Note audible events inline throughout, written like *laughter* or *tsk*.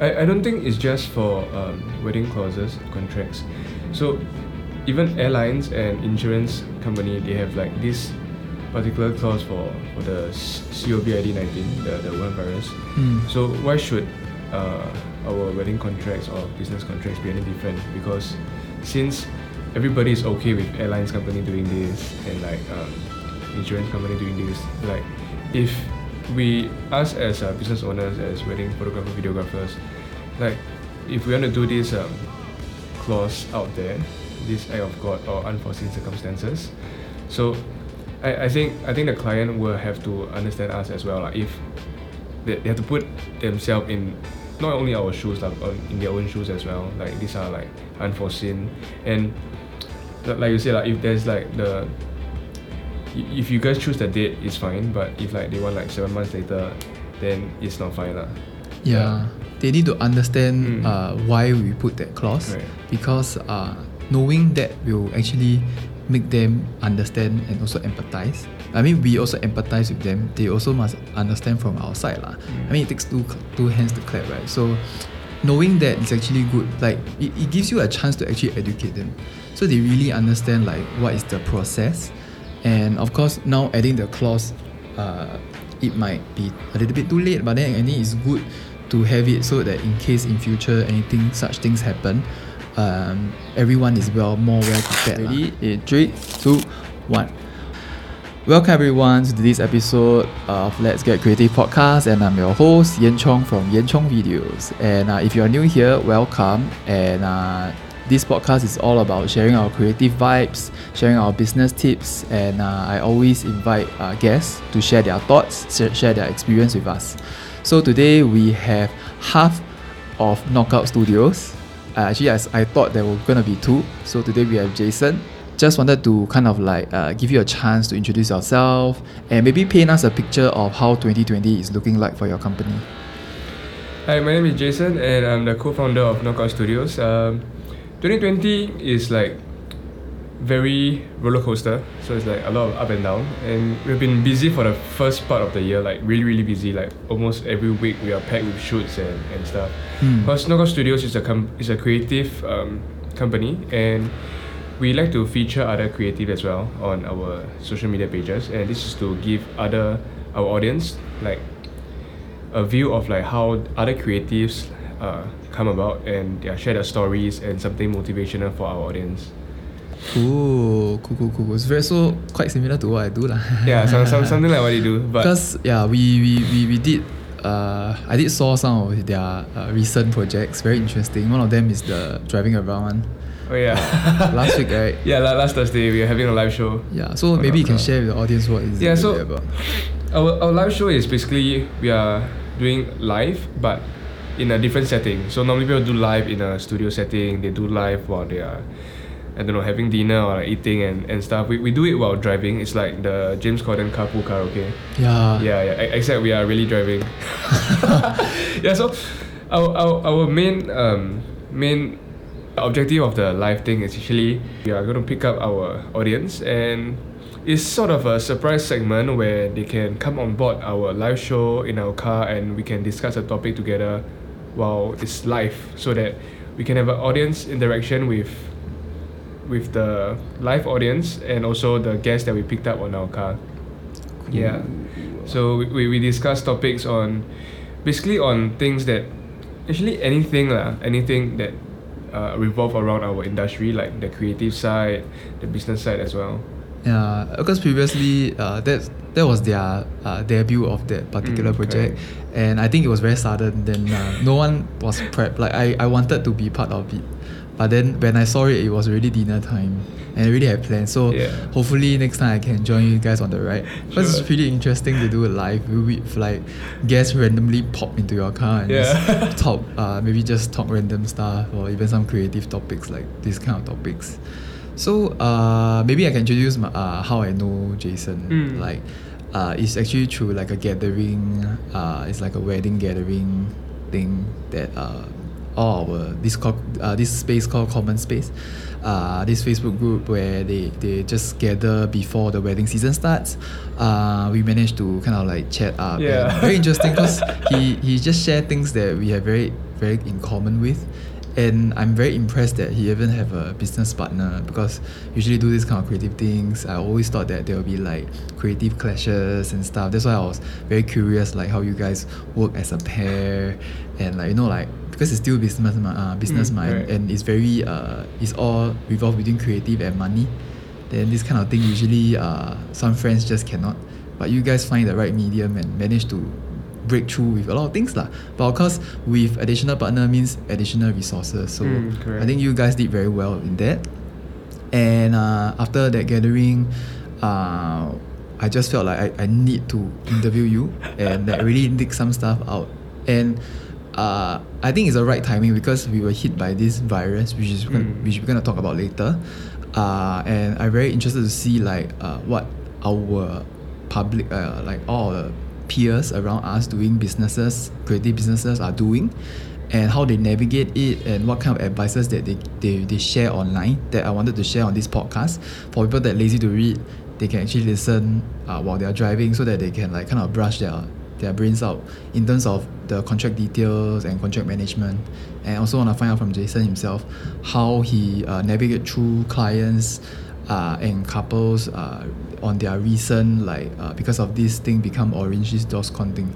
I, I don't think it's just for um, wedding clauses contracts. So even airlines and insurance company they have like this particular clause for, for the COVID nineteen the the Wuhan virus. Mm. So why should uh, our wedding contracts or business contracts be any different? Because since everybody is okay with airlines company doing this and like um, insurance company doing this, like if we us as uh, business owners as wedding photographers videographers like if we want to do this um, clause out there this act of god or unforeseen circumstances so I, I think I think the client will have to understand us as well like if they, they have to put themselves in not only our shoes like in their own shoes as well. Like these are like unforeseen. And like you say like if there's like the if you guys choose the date it's fine but if like they want like seven months later then it's not fine lah. Yeah. They need to understand Mm. uh, why we put that clause Right. because uh, knowing that will actually make them understand and also empathize. I mean, we also empathize with them. They also must understand from our side. lah. I mean, it takes two, two hands to clap, right? So, knowing that is actually good. Like, it, it gives you a chance to actually educate them. So, they really understand, like, what is the process. And of course, now adding the clause, uh, it might be a little bit too late, but then I think it's good to have it so that in case in future anything such things happen, um, everyone is well more well prepared. Ready? In three, two, one. Welcome everyone to this episode of Let's Get Creative podcast, and I'm your host Yen Chong from Yen Chong Videos. And uh, if you are new here, welcome. And uh, this podcast is all about sharing our creative vibes, sharing our business tips, and uh, I always invite uh, guests to share their thoughts, share their experience with us. So today we have half of Knockout Studios. Uh, actually, I thought there were gonna be two. So today we have Jason. Just wanted to kind of like uh, give you a chance to introduce yourself and maybe paint us a picture of how 2020 is looking like for your company. Hi, my name is Jason, and I'm the co-founder of Knockout Studios. Um, 2020 is like very roller coaster, so it's like a lot of up and down. And we've been busy for the first part of the year, like really, really busy. Like almost every week, we are packed with shoots and, and stuff. Hmm. Because Knockout Studios is a com- is a creative um, company, and we like to feature other creative as well on our social media pages. And this is to give other our audience like a view of like how other creatives uh, come about and yeah, share their stories and something motivational for our audience. Cool, cool, cool, cool. It's very so quite similar to what I do lah. Yeah, some, some, something like what you do. But because yeah, we, we, we, we did. Uh, I did saw some of their uh, recent projects. Very interesting. One of them is the driving around one. oh yeah, *laughs* Last week, right? yeah, la- last Thursday we are having a live show. Yeah. So maybe you can share with the audience what is Yeah, it so- about. Our, our live show is basically we are doing live but in a different setting. So normally people do live in a studio setting. They do live while they are I don't know having dinner or like eating and, and stuff. We, we do it while driving. It's like the James Corden carpool karaoke. Yeah. Yeah, yeah. Except we are really driving. *laughs* yeah. So, our our, our main um main objective of the live thing is actually we are going to pick up our audience and it's sort of a surprise segment where they can come on board our live show in our car and we can discuss a topic together while it's live so that we can have an audience interaction with with the live audience and also the guests that we picked up on our car. Yeah. So we, we, discuss topics on basically on things that actually anything lah, anything that uh, revolve around our industry like the creative side, the business side as well. Yeah, because previously uh, that that was their uh, debut of that particular Mm, project, and I think it was very sudden. Then uh, no one was prepped. Like I, I wanted to be part of it, but then when I saw it, it was already dinner time, and I really had plans. So Yeah. hopefully next time I can join you guys on the ride. *laughs* Because Sure. it's pretty interesting to do it live with like guests randomly pop into your car and Yeah. just *laughs* talk. Uh, maybe just talk random stuff or even some creative topics like these kind of topics. So uh, maybe I can introduce my, uh, how I know Jason. Mm. Like, uh, it's actually through like a gathering. Uh, it's like a wedding gathering thing that uh, all our this called uh, this space called Common Space. Uh, this Facebook group where they, they just gather before the wedding season starts. Uh, we managed to kind of like chat up. Yeah. Very interesting because *laughs* he, he just shared things that we have very very in common with. And I'm very impressed that he even have a business partner because usually do this kind of creative things. I always thought that there will be like creative clashes and stuff. That's why I was very curious like how you guys work as a pair and like you know like because it's still business uh, business Mm, mind right. and it's very uh it's all revolved between creative and money. Then this kind of thing usually uh some friends just cannot. But you guys find the right medium and manage to break through with a lot of things lah. But of course, with additional partner means additional resources. So Mm. I think you guys did very well in that. And uh, after that gathering, uh, I just felt like I, I need to interview you *laughs* and like really dig some stuff out. And uh, I think it's the right timing because we were hit by this virus, which is Mm. which we're gonna talk about later. Uh, and I'm very interested to see like uh, what our public, uh, like all the peers around us doing businesses, creative businesses are doing, and how they navigate it, and what kind of advices that they, they, they share online that I wanted to share on this podcast. For people that lazy to read, they can actually listen uh, while they are driving so that they can like kind of brush their their brains out in terms of the contract details and contract management and also want to find out from Jason himself how he uh, navigate through clients uh, and couples uh, on their recent like uh, because of this thing become orange this DORSCON thing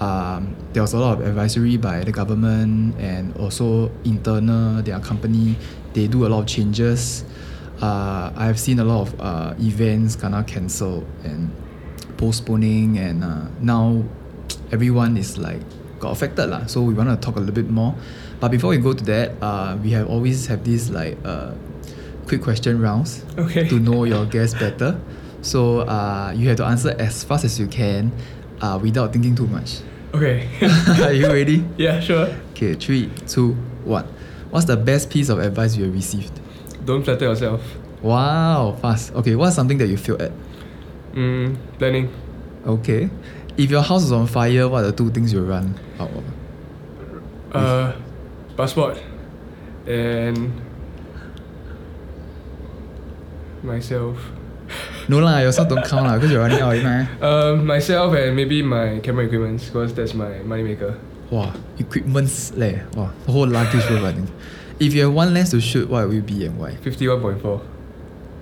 um, there was a lot of advisory by the government and also internal their company they do a lot of changes uh, I have seen a lot of uh, events of cancelled and postponing and uh, now everyone is like got affected lah. So we want to talk a little bit more. But before we go to that, uh, we have always have this like uh, quick question rounds Okay. to know your guest better. So uh, you have to answer as fast as you can uh, without thinking too much. Okay. *laughs* Are you ready? *laughs* yeah, sure. Okay, three, two, one. What's the best piece of advice you have received? Don't flatter yourself. Wow, fast. Okay, what's something that you failed at? Mm, planning. Okay. If your house is on fire, what are the two things you run out of? Uh, passport. And myself. No lah, yourself don't count lah because you're running out mah. Um, myself and maybe my camera equipment because that's my money maker. Wow, equipments leh. Wow, the whole luggage full I think. If you have one lens to shoot, what will it be and why? 51.4.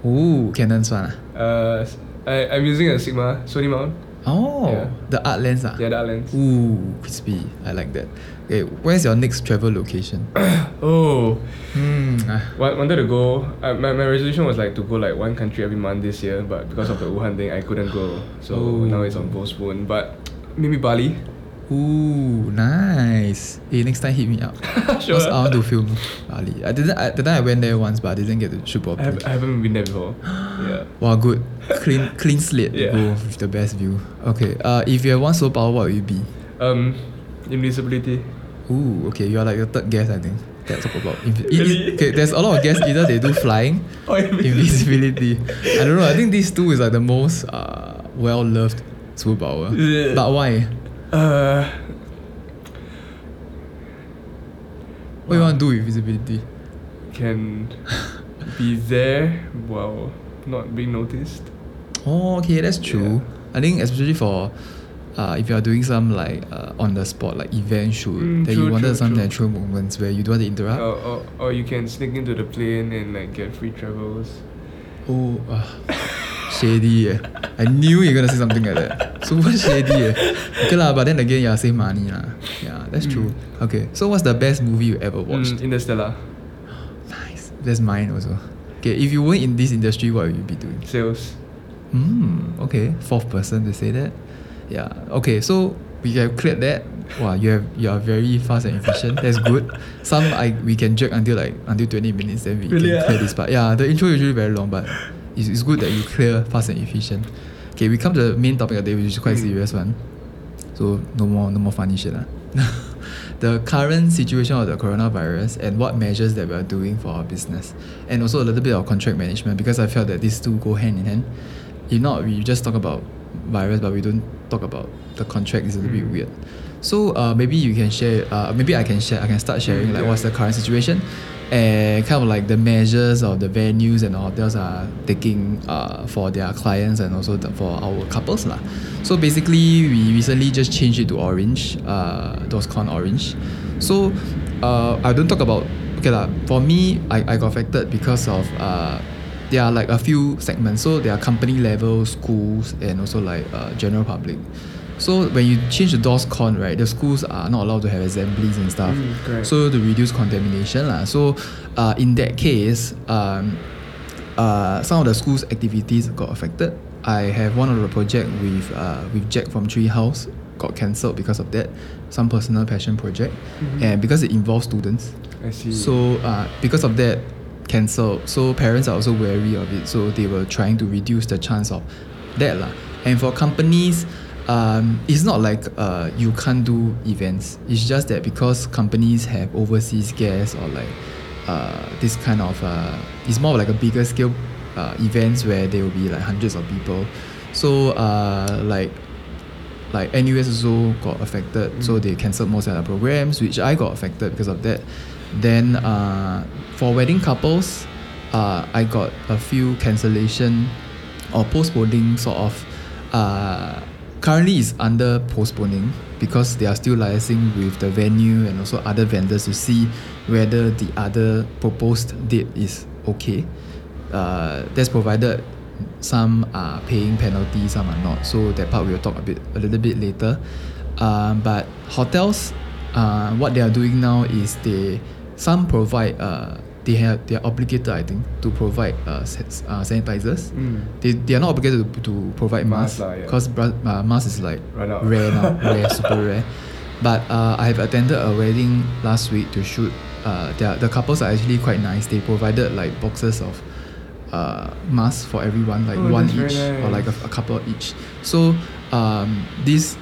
Ooh, Canon's one ah. Uh, I, I'm using a Sigma Sony mount. Oh, Yeah. the art lens ah. Yeah, that lens. Ooh, crispy. I like that. Okay, where's your next travel location? *coughs* Oh, Hmm. ah. wanted to go. Uh, my, my resolution was like to go like one country every month this year, but because of the Wuhan thing, I couldn't go. So Oh. now it's on postpone. But maybe Bali. Ooh, nice. Hey, next time hit me up. *laughs* Sure. Because I want to film Bali. I didn't. I, the time I went there once, but I didn't get to shoot I, have, I haven't been there before. *gasps* yeah. Wow, good. Clean, *laughs* clean slate Yeah. go with the best view. Okay. Uh, if you have one superpower, what would it be? Um, invisibility. Ooh, okay. You are like the third guest, I think. That talk about. Invi- *laughs* Really? okay, there's a lot of guests. Either they do flying, *laughs* Oh, invisibility. I don't know. I think these two is like the most uh, well loved superpower. Yeah. But why? Uh, What you want to do with visibility? can *laughs* be there while not being noticed. Oh, okay, that's true. I think especially for uh, if you are doing some like uh, on the spot like event shoot, Mm, that true, you wanted true, some true. natural moments where you don't want to interrupt. Or, or, or you can sneak into the plane and like get free travels. Oh, uh, shady. Eh. I knew you're gonna say something like that. Super shady. Eh. Okay lah, but then again, yeah, save money lah. Yeah, that's true. Okay, so what's the best movie you ever watched? Mm, Interstellar. Nice. That's mine also. Okay, if you weren't in this industry, what would you be doing? Sales. Hmm. Okay, fourth person to say that. Yeah. Okay, so we have cleared that. Wow, you have you are very fast and efficient. That's good. Some I we can jerk until like until twenty minutes, then we Really, can ah? clear this part. Yeah, the intro usually very long, but it's, it's good that you clear fast and efficient. Okay, we come to the main topic of the day, which is quite Mm. serious one. So no more no more funny shit lah. *laughs* the current situation of the coronavirus and what measures that we are doing for our business, and also a little bit of contract management because I felt that these two go hand in hand. If not, we just talk about virus, but we don't talk about the contract. It's a little bit Mm. weird. So uh, maybe you can share. Uh, maybe I can share. I can start sharing like what's the current situation, and kind of like the measures of the venues and the hotels are taking uh, for their clients and also the, for our couples lah. So basically, we recently just changed it to orange. Uh, DORSCON orange. So uh, I don't talk about okay lah. For me, I, I got affected because of uh, there are like a few segments. So there are company level, schools, and also like uh, general public. So when you change the DORSCON, right, the schools are not allowed to have assemblies and stuff. Mm, so to reduce contamination lah. So uh, in that case, um, uh, some of the school's activities got affected. I have one of the project with uh, with Jack from Treehouse got cancelled because of that. Some personal passion project, Mhm. and because it involves students, I see. so uh, because of that, cancelled. So parents are also wary of it. So they were trying to reduce the chance of that lah. And for companies, um, it's not like uh, you can't do events. It's just that because companies have overseas guests or like uh, this kind of uh, it's more like a bigger scale uh, events where there will be like hundreds of people. So uh, like like NUS also got affected, so Mm. they cancelled most of their programs, which I got affected because of that. Then uh, for wedding couples, uh, I got a few cancellation or postponing sort of. Uh, currently, is under postponing because they are still liaising with the venue and also other vendors to see whether the other proposed date is okay. Uh, that's provided some are paying penalty, some are not. So that part we'll talk a bit a little bit later. Um, but hotels, uh, what they are doing now is they some provide uh, they have they are obligated I think to provide uh, uh, sanitizers. Mm. They, they are not obligated to, to provide Mask masks lah, yeah. because uh, mask is like out. rare now, *laughs* rare, super rare. But uh, I have attended a wedding last week to shoot. Uh, are- the couples are actually quite nice. They provided like boxes of uh, masks for everyone, like Oh, one each or like a, a couple each. So um, these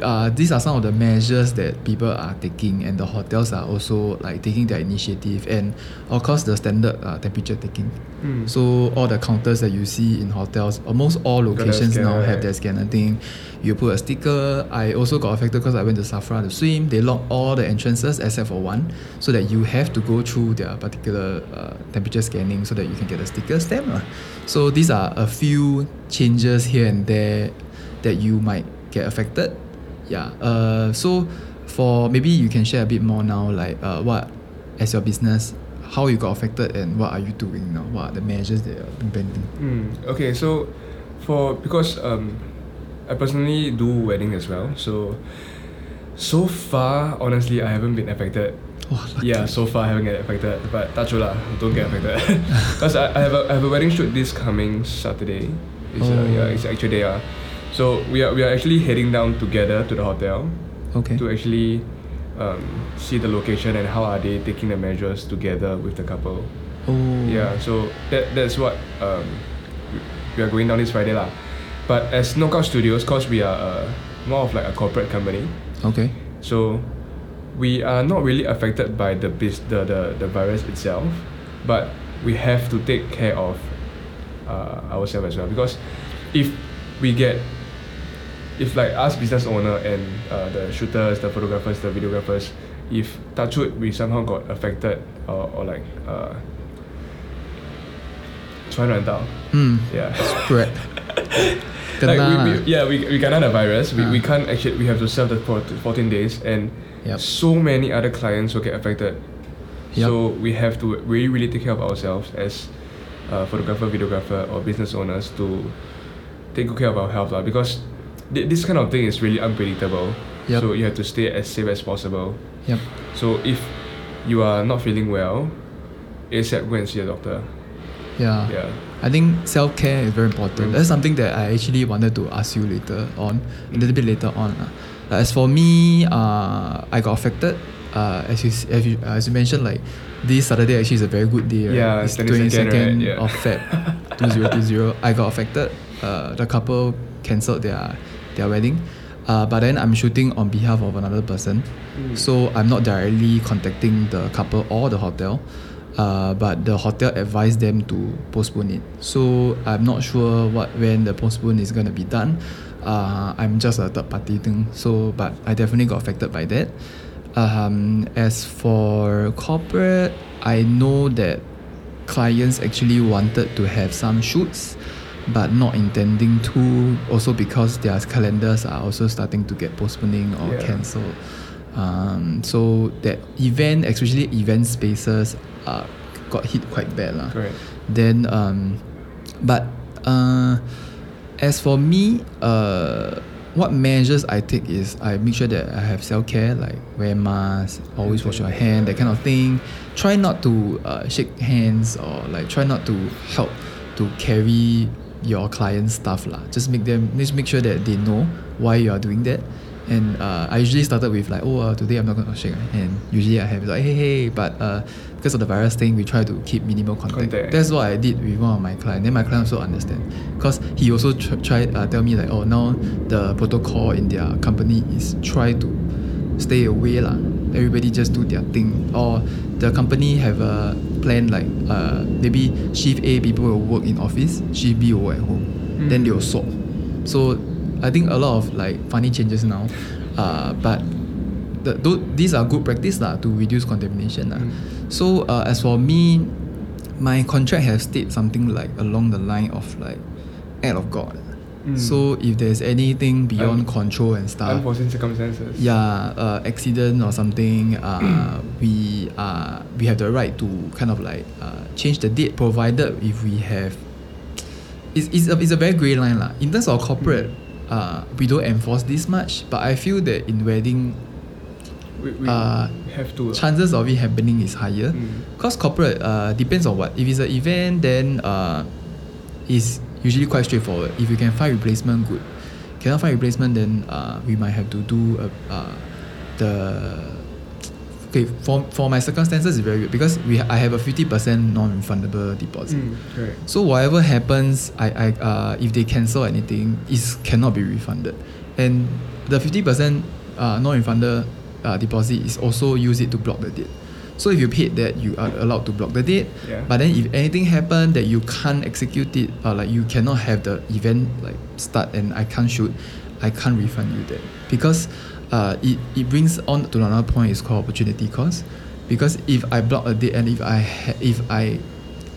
uh, these are some of the measures that people are taking, and the hotels are also like taking their initiative, and of course the standard uh, temperature taking. Mm. So all the counters that you see in hotels, almost all locations now have right? their scanner thing. You put a sticker. I also got affected because I went to Safra to swim. They lock all the entrances except for one, so that you have to go through their particular uh, temperature scanning so that you can get a sticker stamp. lah. So these are a few changes here and there that you might get affected. Yeah. Uh, so for maybe you can share a bit more now, like uh, what as your business, how you got affected and what are you doing now? What are the measures that you're implementing? Mm, okay, so for because um, I personally do wedding as well, so so far honestly I haven't been affected. Oh. Yeah, so far I haven't get affected, but touch lah, don't get affected. *laughs* Because I, I have a I have a wedding shoot this coming Saturday. It's Oh. uh, yeah, it's actually day uh. So we are we are actually heading down together to the hotel Okay. to actually um, see the location and how are they taking the measures together with the couple. Oh. Yeah, so that that's what um, we- are going down this Friday lah. But as Knockout Studios, cause we are uh, more of like a corporate company, Okay. so we are not really affected by the bis- the, the, the virus itself, but we have to take care of uh, ourselves as well because if we get if like us business owner and uh, the shooters, the photographers, the videographers, if touch wood we somehow got affected or, or like uh, 传染到 Hmm. yeah Spread. *laughs* like Kena. we, we, yeah we, we kena the virus we, we Ah. can't actually we have to serve the for 14 days and Yup. so many other clients will get affected Yup. so we have to really really take care of ourselves as a photographer videographer or business owners to take good care of our health lah because thi- this kind of thing is really unpredictable Yup. so you have to stay as safe as possible Yep. so if you are not feeling well ASAP go and see a doctor Yeah. yeah I think self care is very important. That's something that I actually wanted to ask you later on, a little bit later on. Like, as for me, uh, I got affected. Uh, as you as you, as you mentioned, like this Saturday actually is a very good day. Right? Yeah, it's 22nd, right? Yeah. of Feb, two zero two zero. I got affected. Uh, the couple cancelled their their wedding. Uh, but then I'm shooting on behalf of another person, Mm. so I'm not directly contacting the couple or the hotel. Uh, but the hotel advised them to postpone it. So I'm not sure what when the postpone is gonna be done. Uh, I'm just a third party thing. So, but I definitely got affected by that. Um, as for corporate, I know that clients actually wanted to have some shoots, but not intending to. Also because their calendars are also starting to get postponing or Yeah. cancelled. Um, so that event, especially event spaces, uh, got hit quite bad lah. Correct. Then um, but uh, as for me, uh, what measures I take is I make sure that I have self care, like wear mask, always wash your hand, that kind of thing. Try not to uh, shake hands or like try not to help to carry your client's stuff lah. Just make them just make sure that they know why you are doing that. And uh, I usually started with like, oh, uh, today I'm not gonna shake my hand. Usually I have like, hey, hey, but uh, because of the virus thing, we try to keep minimal contact. Contact. That's what I did with one of my clients. Then my client also understand, because he also tr- try uh, tell me like, oh, now the protocol in their company is try to stay away lah. Everybody just do their thing, or the company have a plan like uh, maybe shift A people will work in office, shift B will work at home. Then Mm. they will swap. So I think a lot of like funny changes now, uh, but the, tho- these are good practice lah to reduce contamination lah. Mm. So uh, as for me, my contract has stated something like along the line of like act of God. Mm. So if there's anything beyond control and stuff, Unforeseen circumstances. yeah, uh, accident or something, uh, *coughs* we uh, we have the right to kind of like uh, change the date, provided if we have. It's, it's, a, it's a very grey line lah. In terms of corporate, uh, we don't enforce this much, but I feel that in wedding, We, we Uh, have to. chances of it happening is higher. Mm. Cause corporate uh, depends on what. If it's an event, then uh, it's usually quite straightforward. If you can find replacement, good. Cannot find replacement, then uh, we might have to do a, uh, the. Okay, for, for my circumstances, it's very good because we I have a fifty percent non-refundable deposit. Mm, correct. So whatever happens, I, I uh, if they cancel anything, it cannot be refunded, and the fifty percent uh, non-refundable uh, deposit is also use it to block the date. So if you paid that, you are allowed to block the date. Yeah. But then if anything happen that you can't execute it, or like you cannot have the event like start and I can't shoot, I can't refund you that because uh, it, it brings on to another point is called opportunity cost. Because if I block a date and if I ha- if I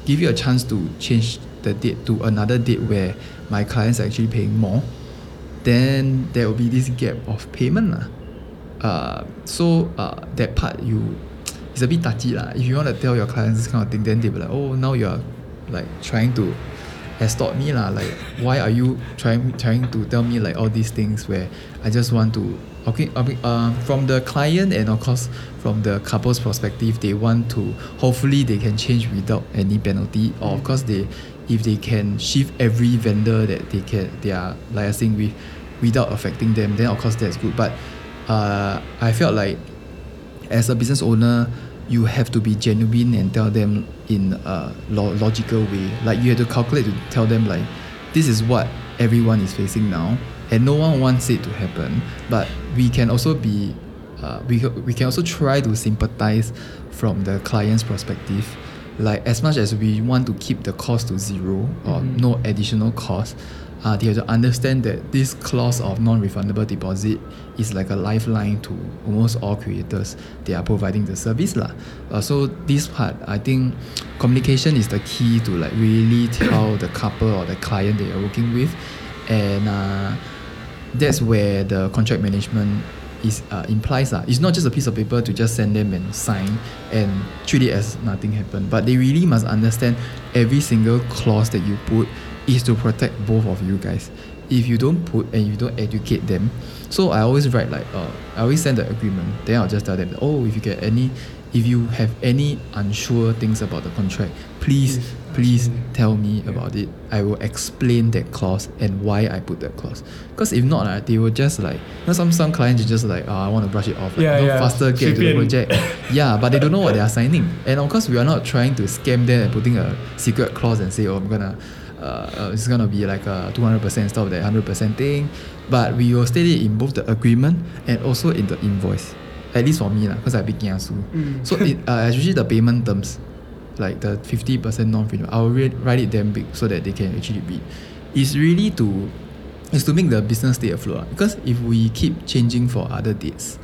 give you a chance to change the date to another date where my clients are actually paying more, then there will be this gap of payment. Uh, so uh, that part you it's a bit touchy lah. If you want to tell your clients this kind of thing, then they'll be like, oh, now you're like trying to extort me lah. Like, why are you trying trying to tell me like all these things where I just want to okay, okay uh, from the client and of course from the couple's perspective, they want to hopefully they can change without any penalty, or of course they if they can shift every vendor that they can they are liaising with without affecting them, then of course that's good. But uh, I felt like as a business owner, you have to be genuine and tell them in a lo- logical way. Like you have to calculate to tell them like, this is what everyone is facing now, and no one wants it to happen. But we can also be, uh, we we can also try to sympathize from the client's perspective. Like as much as we want to keep the cost to zero or Mhm. no additional cost, uh, they have to understand that this clause of non-refundable deposit is like a lifeline to almost all creators. They are providing the service lah. Uh, so this part, I think, *tsk* communication is the key to like really tell the couple or the client that you're working with, and uh, that's where the contract management is uh, implies lah. It's not just a piece of paper to just send them and sign and treat it as nothing happened. But they really must understand every single clause that you put is to protect both of you guys. If you don't put and you don't educate them, so I always write like uh, I always send the agreement. Then I'll just tell them, oh, if you get any, if you have any unsure things about the contract, please, Please tell me about it. I will explain that clause and why I put that clause. Because if not, uh, they will just like, you know, some some clients are just like, oh, I want to brush it off. Like, Yeah, you know, yeah. faster get to the project. *laughs* yeah, but they don't know what they are signing. And of course, we are not trying to scam them and putting a secret clause and say, oh, I'm gonna. Uh, uh, it's gonna be like a 200% instead of that 100% thing, but we will state it in both the agreement and also in the invoice. At least for me, because I big kiasu. Mm. So it, uh, usually the payment terms, like the 50% non-refundable, I will re- write it damn big so that they can actually read. It's really to, is to make the business stay afloat. Because if we keep changing for other dates,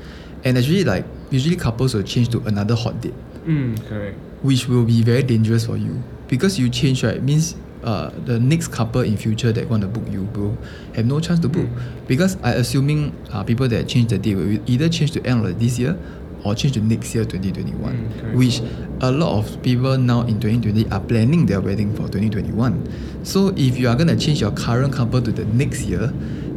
and actually like usually couples will change to another hot date, Mm, correct. which will be very dangerous for you because you change right means uh, the next couple in future that want to book you will have no chance to book. Because I assuming uh, people that change the date will either change to end of this year or change to next year 2021 Mm, which a lot of people now in 2020 are planning their wedding for 2021 so if you are going to change your current couple to the next year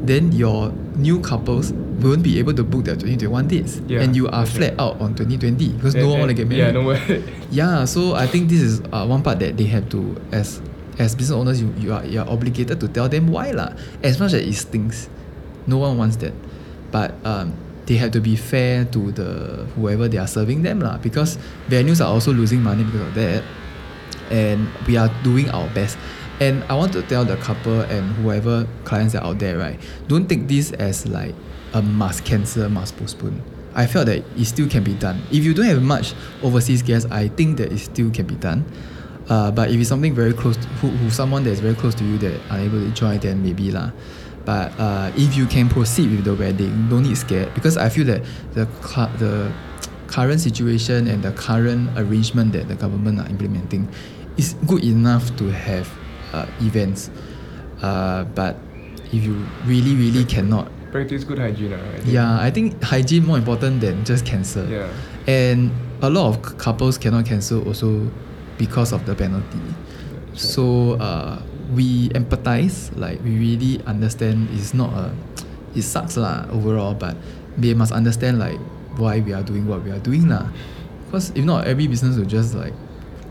then your new couples won't be able to book their 2021 dates. Yeah, and you are flat right. out on 2020 because no one want to get Yeah, married. no way. *laughs* yeah, so I think this is uh, one part that they have to as as business owners you, you are you are obligated to tell them why lah. As much as it stinks no one wants that, but um, they have to be fair to the whoever they are serving them lah. Because venues are also losing money because of that, and we are doing our best. And I want to tell the couple and whoever clients are out there, right? Don't take this as like a must cancel, must postpone. I felt that it still can be done. If you don't have much overseas guests, I think that it still can be done. Uh, but if it's something very close, to, who, who someone that is very close to you that are able to join, then maybe lah. But uh, if you can proceed with the wedding, don't need scared because I feel that the the current situation and the current arrangement that the government are implementing is good enough to have uh, events. Uh, but if you really really cannot, Practice good hygiene. ah, I yeah, I think hygiene more important than just cancel. Yeah. And a lot of couples cannot cancel also because of the penalty. So uh, we empathize, like we really understand it's not a *tsk* it sucks lah overall, but they must understand like why we are doing what we are doing lah. Because if not every business will just like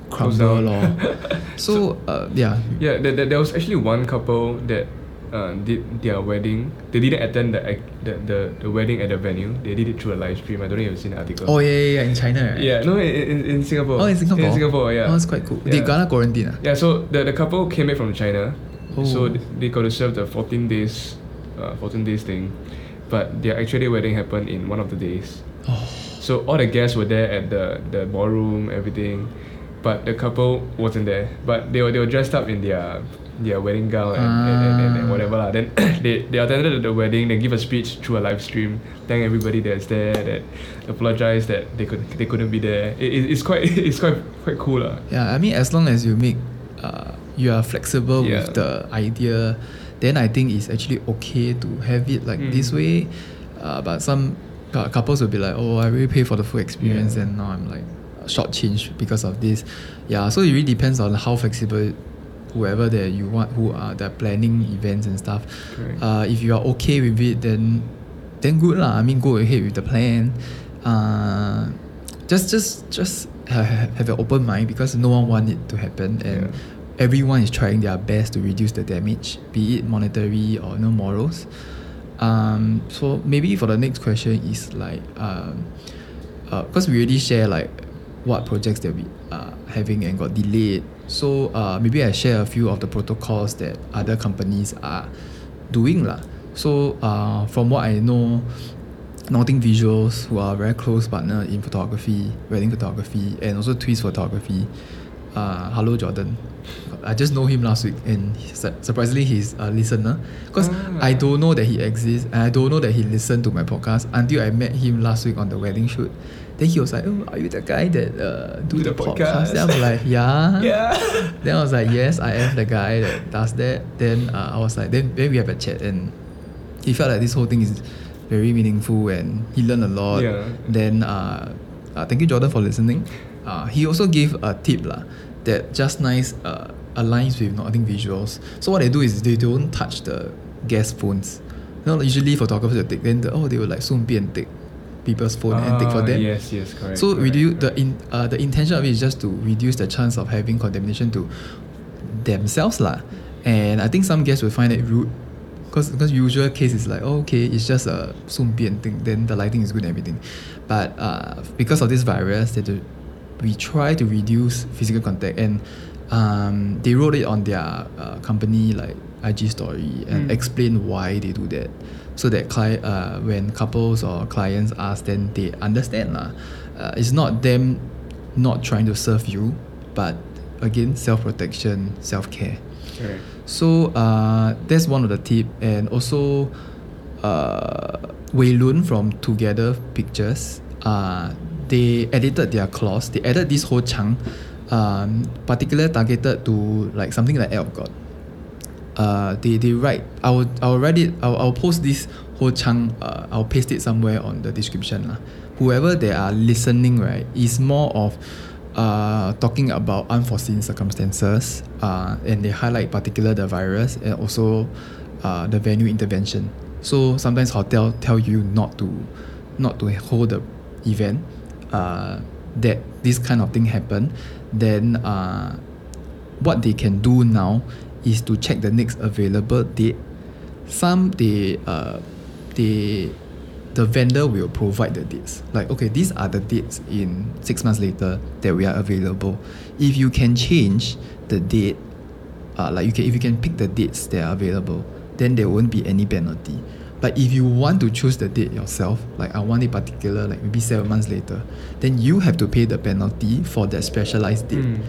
crumble down. lor. *laughs* So uh, yeah. Yeah, there, there was actually one couple that uh, did their wedding. They didn't attend the, ac- the, the the wedding at the venue. They did it through a live stream. I don't know if you've seen the article. Oh yeah, yeah, yeah in China right? Yeah, no, in, in, in Singapore. Oh in Singapore. In Singapore, yeah. Oh that's quite cool. They Yeah. gonna quarantine ah? Yeah, so the, the couple came back from China. So Oh. th- they got to serve the 14 days, uh, 14 days thing. But their actually wedding happened in one of the days. Oh. So all the guests were there at the, the ballroom, everything. But the couple wasn't there. But they were, they were dressed up in their their wedding gown and, and, and, and, Ah. whatever. lah. Then *coughs* they, they attended the wedding, they give a speech through a live stream, thank everybody that's there, that apologize that they could they couldn't be there. It, it, it's quite *laughs* it's quite quite cool. lah. Yeah, I mean, as long as you make, uh, you are flexible Yeah. with the idea, then I think it's actually okay to have it like this Mm. way. Uh, but some cou- couples will be like, oh, I really pay for the full experience, Yeah. and now I'm like shortchanged because of this. Yeah, so it really depends on how flexible whoever that you want who are that planning events and stuff. Uh, if you are okay with it, then then good lah. I mean, go ahead with the plan. Uh, just just just have, have an open mind because no one want it to happen and Yeah. everyone is trying their best to reduce the damage, be it monetary or no morals. Um, so maybe for the next question is like um, because we already share like what projects that we are having and got delayed. So uh, maybe I share a few of the protocols that other companies are doing lah. So uh, from what I know, Northing Visuals, who are very close partner in photography, wedding photography, and also Twist Photography. Uh, hello Jordan. I just know him last week, and he- surprisingly, he's a listener. Because Ah. I don't know that he exists, and I don't know that he listened to my podcast until I met him last week on the wedding shoot. Then he was like, "Oh, are you the guy that uh, do, Do the, the podcast?" podcast. Then I'm like, "Yeah." *laughs* Yeah. Then I was like, "Yes, I am the guy that does that." Then uh, I was like, then then we have a chat, and he felt like this whole thing is very meaningful, and he learned a lot. Yeah. Then uh, uh, thank you Jordan for listening. Uh, he also gave a tip lah that just nice uh, aligns with Northing Visuals. So what they do is they don't touch the guest phones. You know, usually photographers will take then the, oh they will like soon be and take people's phone and take for Ah, them. Yes, yes, correct. So correct, reduce the in uh, the intention of it is just to reduce the chance of having contamination to themselves lah. And I think some guests will find it rude because because usual case is like oh, okay it's just a 顺便 thing then the lighting is good and everything, but uh, because of this virus that the, we try to reduce physical contact and um, they wrote it on their uh, company like IG story and Mm. explain why they do that so that cli- uh, when couples or clients ask then they understand lah. Uh, it's not them not trying to serve you but again self-protection self-care Correct. so uh, that's one of the tip and also uh, Wei Lun from Together Pictures uh, they edited their clause they added this whole chunk um, particular targeted to like something like Act of God. Uh, they, they write I will I will write it I'll, I'll post this whole chunk uh, I'll paste it somewhere on the description lah. Whoever they are listening right is more of uh, talking about unforeseen circumstances uh, and they highlight particular the virus and also uh, the venue intervention. So sometimes hotel tell you not to not to hold the event uh, that this kind of thing happen, then uh, what they can do now is to check the next available date. Some they uh, they the vendor will provide the dates. Like okay, these are the dates in six months later that we are available. If you can change the date, uh, like you can if you can pick the dates that are available, then there won't be any penalty. But if you want to choose the date yourself, like I want it particular, like maybe seven months later, then you have to pay the penalty for that specialized date Mm.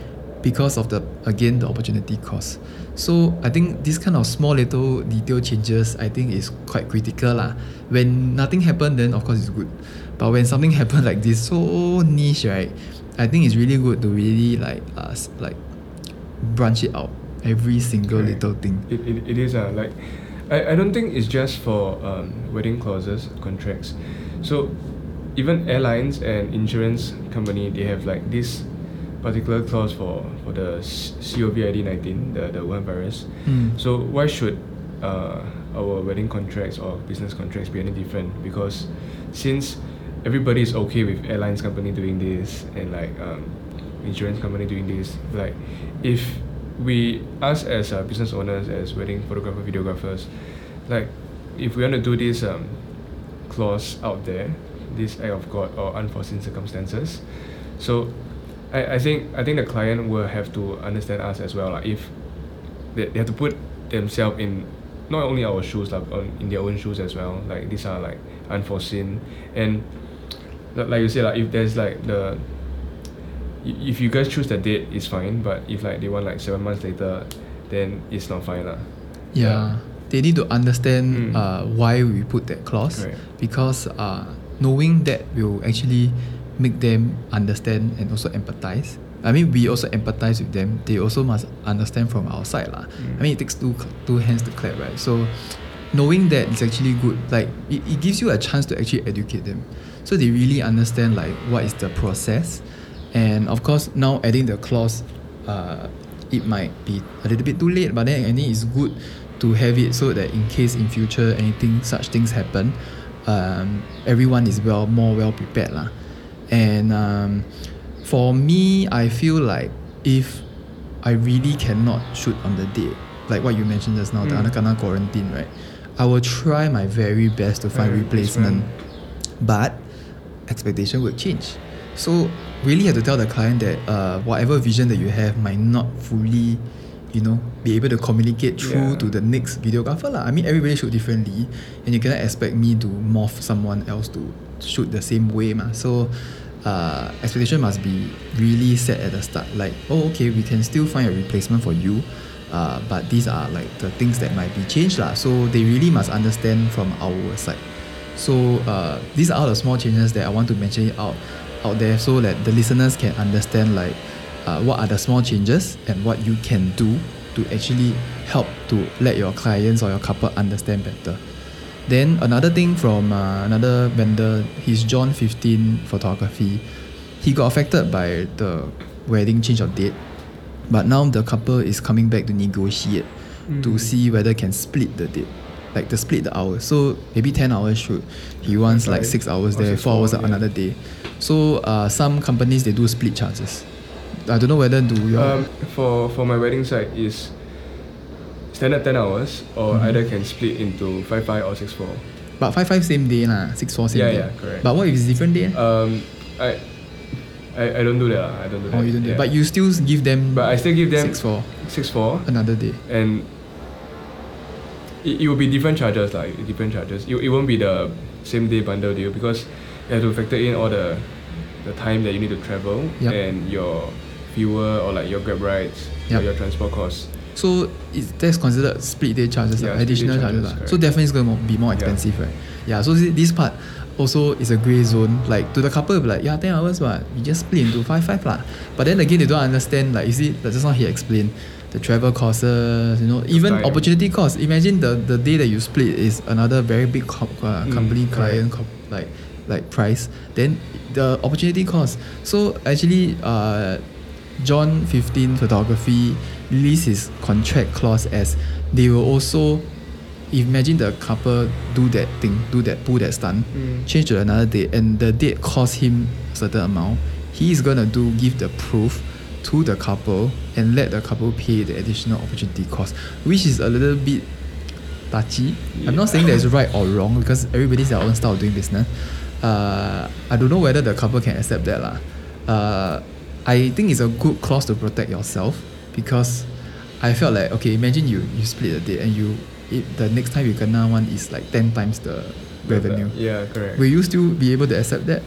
because of the again the opportunity cost. So I think this kind of small little detail changes I think is quite critical lah. When nothing happen then of course it's good. But when something *laughs* happen like this so niche right, I think it's really good to really like uh, like branch it out every single Correct. little thing. It, it, it is uh, like I, I don't think it's just for um, wedding clauses contracts so even airlines and insurance company they have like this particular clause for for the COVID 19 the the Wuhan virus Mm. so why should uh, our wedding contracts or business contracts be any different because since everybody is okay with airlines company doing this and like um, insurance company doing this like if we us as uh, business owners as wedding photographer videographers like if we want to do this um, clause out there this act of god or unforeseen circumstances so I, I think I think the client will have to understand us as well like if they, they have to put themselves in not only our shoes like on in their own shoes as well like these are like unforeseen and li- like you say like if there's like the if you guys choose the date it's fine but if like they want like seven months later then it's not fine lah Yeah. They need to understand Mm. uh, why we put that clause Correct. because uh, knowing that will actually make them understand and also empathize. I mean, we also empathize with them. They also must understand from our side. lah. Mm. I mean, it takes two, two hands to clap, right? So, knowing that is actually good. Like, it, it gives you a chance to actually educate them. So, they really understand, like, what is the process. And of course, now adding the clause, uh, it might be a little bit too late, but then I think it's good to have it so that in case in future anything such things happen, um, everyone is well more well prepared lah. And um, for me, I feel like if I really cannot shoot on the day, like what you mentioned just now, the Mm. Anakana quarantine, right? I will try my very best to find Find replacement, but expectation will change. So really have to tell the client that uh, whatever vision that you have might not fully, you know, be able to communicate through Yeah. to the next videographer lah. I mean everybody shoot differently, and you cannot expect me to morph someone else to shoot the same way mah. So. Uh, expectation must be really set at the start. Like, oh, okay, we can still find a replacement for you, uh, but these are like the things that might be changed lah. So they really must understand from our side. So uh, these are all the small changes that I want to mention out out there so that the listeners can understand like uh, what are the small changes and what you can do to actually help to let your clients or your couple understand better. Then another thing from uh, another vendor, he's John 15 Photography. He got affected by the wedding change of date, but now the couple is coming back to negotiate to Mm. see whether can split the date, like to split the hours. So maybe 10 hours shoot. He wants like 6 hours there, 4 hours yeah. another day. So uh, some companies they do split charges. I don't know whether do your um, for for my wedding site is standard 10 hours or Mhm. either can split into 5 5 or 6 4 but 5 5 same day lah, 6 4 same Yeah, day. yeah, correct. But what if it's different day? um I I, I don't do that. I don't do that oh, you don't do yeah. But you still give them but I still give them 6 4 6 4 another day. and it, it will be different charges like different charges it, it won't be the same day bundle deal because you have to factor in all the the time that you need to travel Yup. and your fuel or like your grab rides Yup. or your transport costs So it, that's considered split day charges, Yeah, day additional charges, charges. So definitely it's going to be more Yeah. expensive, right? Yeah. So this part, also is a grey zone. Like to the couple, be like yeah, ten hours, but you just split into five five lah. But then again, they don't understand. Like you see, like just not he explained the travel costs, you know, even time. opportunity costs. Imagine the the day that you split is another very big co- uh, Mm, company correct. client co- like like price. Then the opportunity cost. So actually, uh, John 15 Photography released his contract clause as they will also imagine the couple do that thing, do that, pull that stunt, Mm. change to another date, and the date cost him a certain amount. He is gonna do give the proof to the couple and let the couple pay the additional opportunity cost, which is a little bit touchy. I'm not saying that it's right or wrong because everybody's their own style of doing business. Uh, I don't know whether the couple can accept that lah. Uh, I think it's a good clause to protect yourself because I felt like okay, imagine you you split the date and you it, the next time you kena one is like ten times the revenue. Yeah, correct. Will you still be able to accept that?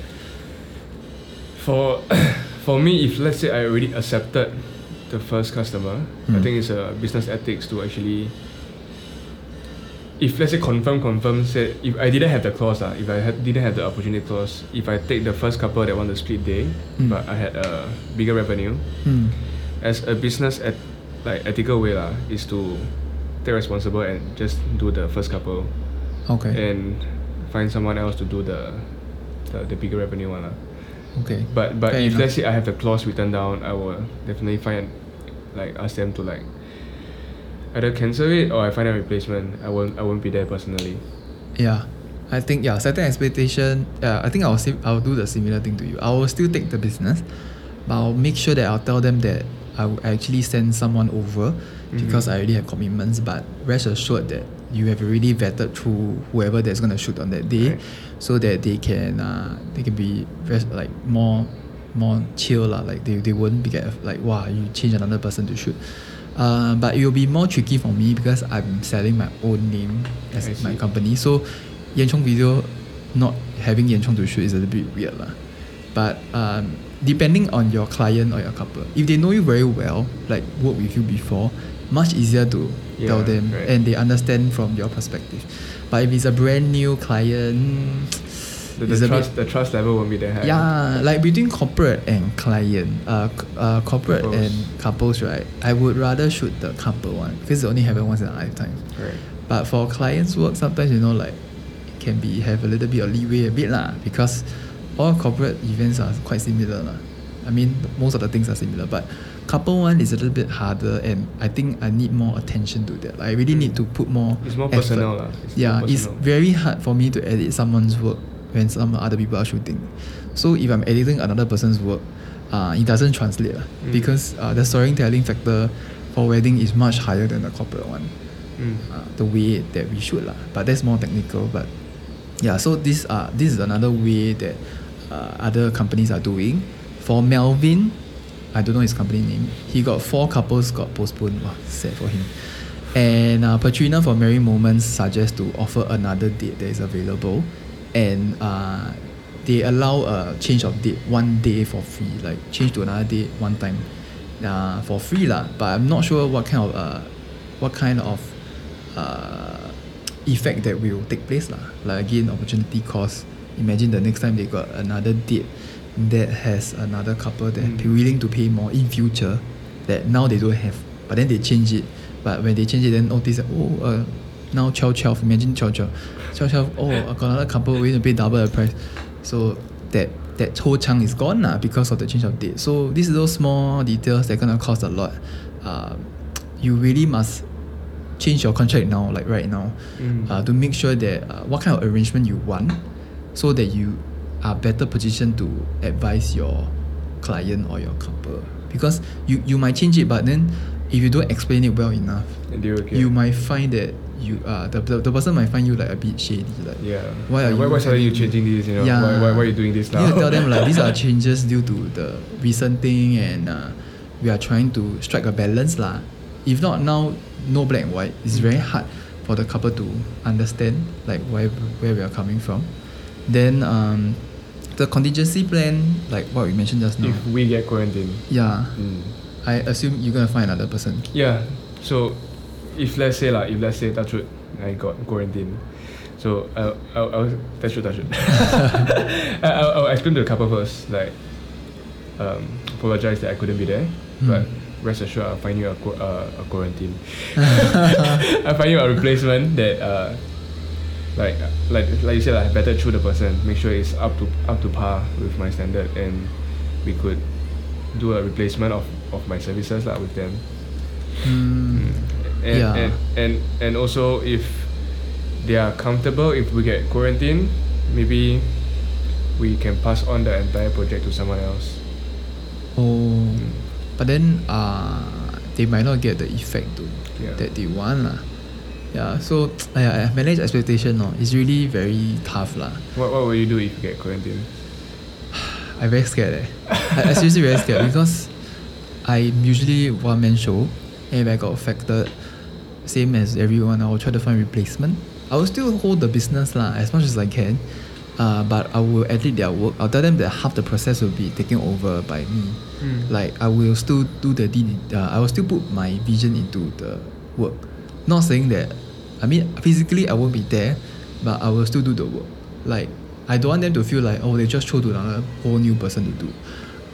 For *coughs* for me, if let's say I already accepted the first customer, I Mm. think it's a business ethics to actually. If let's say confirm confirm said if I didn't have the clause ah, if I had, didn't have the opportunity clause, if I take the first couple that want to split day, Mm. but I had a bigger revenue, Hmm. as a business et, like ethical way lah, is to take responsible and just do the first couple Okay. and find someone else to do the the, the bigger revenue one lah. okay. But but Fair if enough. let's say I have the clause written down, I will definitely find like ask them to like either cancel it or I find a replacement. I won't I won't be there personally. Yeah, I think yeah, setting expectation. Yeah, I think I'll sim- I'll do the similar thing to you. I will still take the business, but I'll make sure that I'll tell them that I will actually send someone over because Mhm. I already have commitments. But rest assured that you have already vetted through whoever that's gonna shoot on that day, Right. so that they can uh, they can be rest, like more more chill lah. Like they, they won't be get like wow you change another person to shoot. Uh, but it will be more tricky for me because I'm selling my own name as my company. So, Yan Chong video not having Yan Chong to shoot is a little bit weird lah. But um, depending on your client or your couple, if they know you very well, like work with you before, much easier to tell them right. and they understand from your perspective. But if it's a brand new client, The, the bit- trust the trust level won't be that high. yeah, like between corporate and client, uh, uh corporate Couples. and couples, right? I would rather shoot the couple one because it only happen once in a lifetime. Right. But for clients' work, sometimes you know like it can be have a little bit of leeway a bit lah because all corporate events are quite similar lah. I mean most of the things are similar, but couple one is a little bit harder, and I think I need more attention to that. Like, I really need to put more. It's more effort. personal lah. It's yeah, more it's very hard for me to edit someone's work when some other people are shooting. So if I'm editing another person's work, uh, it doesn't translate Mm. because uh, the storytelling factor for wedding is much higher than the corporate one Mm. uh, the way that we should lah. But that's more technical. But yeah, so this uh this is another way that uh, other companies are doing. For Melvin, I don't know his company name. He got four couples got postponed. Wow, sad for him. And uh, Patrina for Merry Moments suggests to offer another date that is available, and uh, they allow a change of date one day for free, like change to another date one time, uh, for free lah. But I'm not sure what kind of uh, what kind of uh, effect that will take place lah. Like again, opportunity cost. Imagine the next time they got another date that has another couple that Mm. be willing to pay more in future that now they don't have, but then they change it. But when they change it, then notice that, oh, uh, now 12 12. Imagine 12 12. 12 12. Oh, I got another couple willing to pay double the price. So that that whole chunk is gone lah because of the change of date. So these little small details that are gonna cost a lot. Um, you really must change your contract now, like right now, Mm. uh, to make sure that uh, what kind of arrangement you want, so that you are better positioned to advise your client or your couple. Because you you might change it, but then if you don't explain it well enough, you might find that you uh the, the, the person might find you like a bit shady, like Yeah. why are Like, why, you why suddenly you changing this? You know. Yeah. Why, why, why are you doing this now? You tell them like these are *laughs* changes due to the recent thing and uh, we are trying to strike a balance lah. If not now, no black and white. It's very hard for the couple to understand like where where we are coming from. Then um, the contingency plan, like what we mentioned just now. if we get quarantined. yeah, Mm. I assume you're gonna find another person. Yeah. So, if let's say like if let's say touch wood, I got quarantine, So I'll, I'll, I'll that's true, that's true. I, *laughs* I'll, I'll explain to the couple first. Like, um, apologize that I couldn't be there, Hmm. but rest assured I'll find you a, qu- uh, a quarantine. *laughs* I'll find you a replacement that uh, like like like you said, like better through the person. Make sure it's up to up to par with my standard, and we could do a replacement of, of my services lah with them. Mm. And, Yeah. and, and and also if they are comfortable if we get quarantined maybe we can pass on the entire project to someone else. Oh, but then uh, they might not get the effect to, Yeah. that they want lah. Yeah, so *tsk* I, I manage expectation. No, it's really very tough lah. What what will you do if you get quarantined? *sighs* I very scared eh. I, I seriously very scared because I'm usually one man show, and if I got affected, same as everyone, I will try to find replacement. I will still hold the business lah as much as I can, uh, but I will edit their work. I'll tell them that half the process will be taken over by me. Mm. Like I will still do the uh, I will still put my vision into the work. Not saying that I mean physically I won't be there, but I will still do the work. Like I don't want them to feel like oh they just throw to another whole new person to do.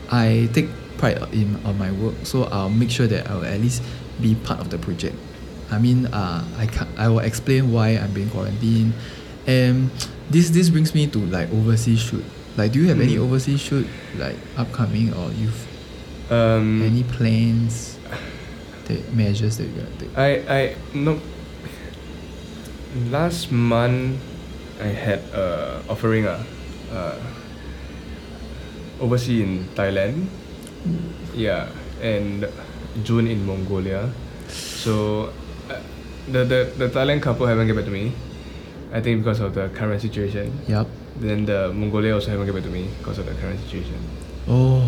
I take pride in on my work, so I'll make sure that I will at least be part of the project. I mean, uh, I can I will explain why I'm being quarantined, and this this brings me to like overseas shoot. Like, do you have any Mm. overseas shoot like upcoming or you've Um, any plans, the measures that you're gonna take? I I no. Last month, I had a offering ah, uh, overseas in Thailand. Yeah, and June in Mongolia. So, uh, the the the Thailand couple haven't get back to me. I think because of the current situation. Yup. Then the Mongolia also haven't get back to me because of the current situation. Oh,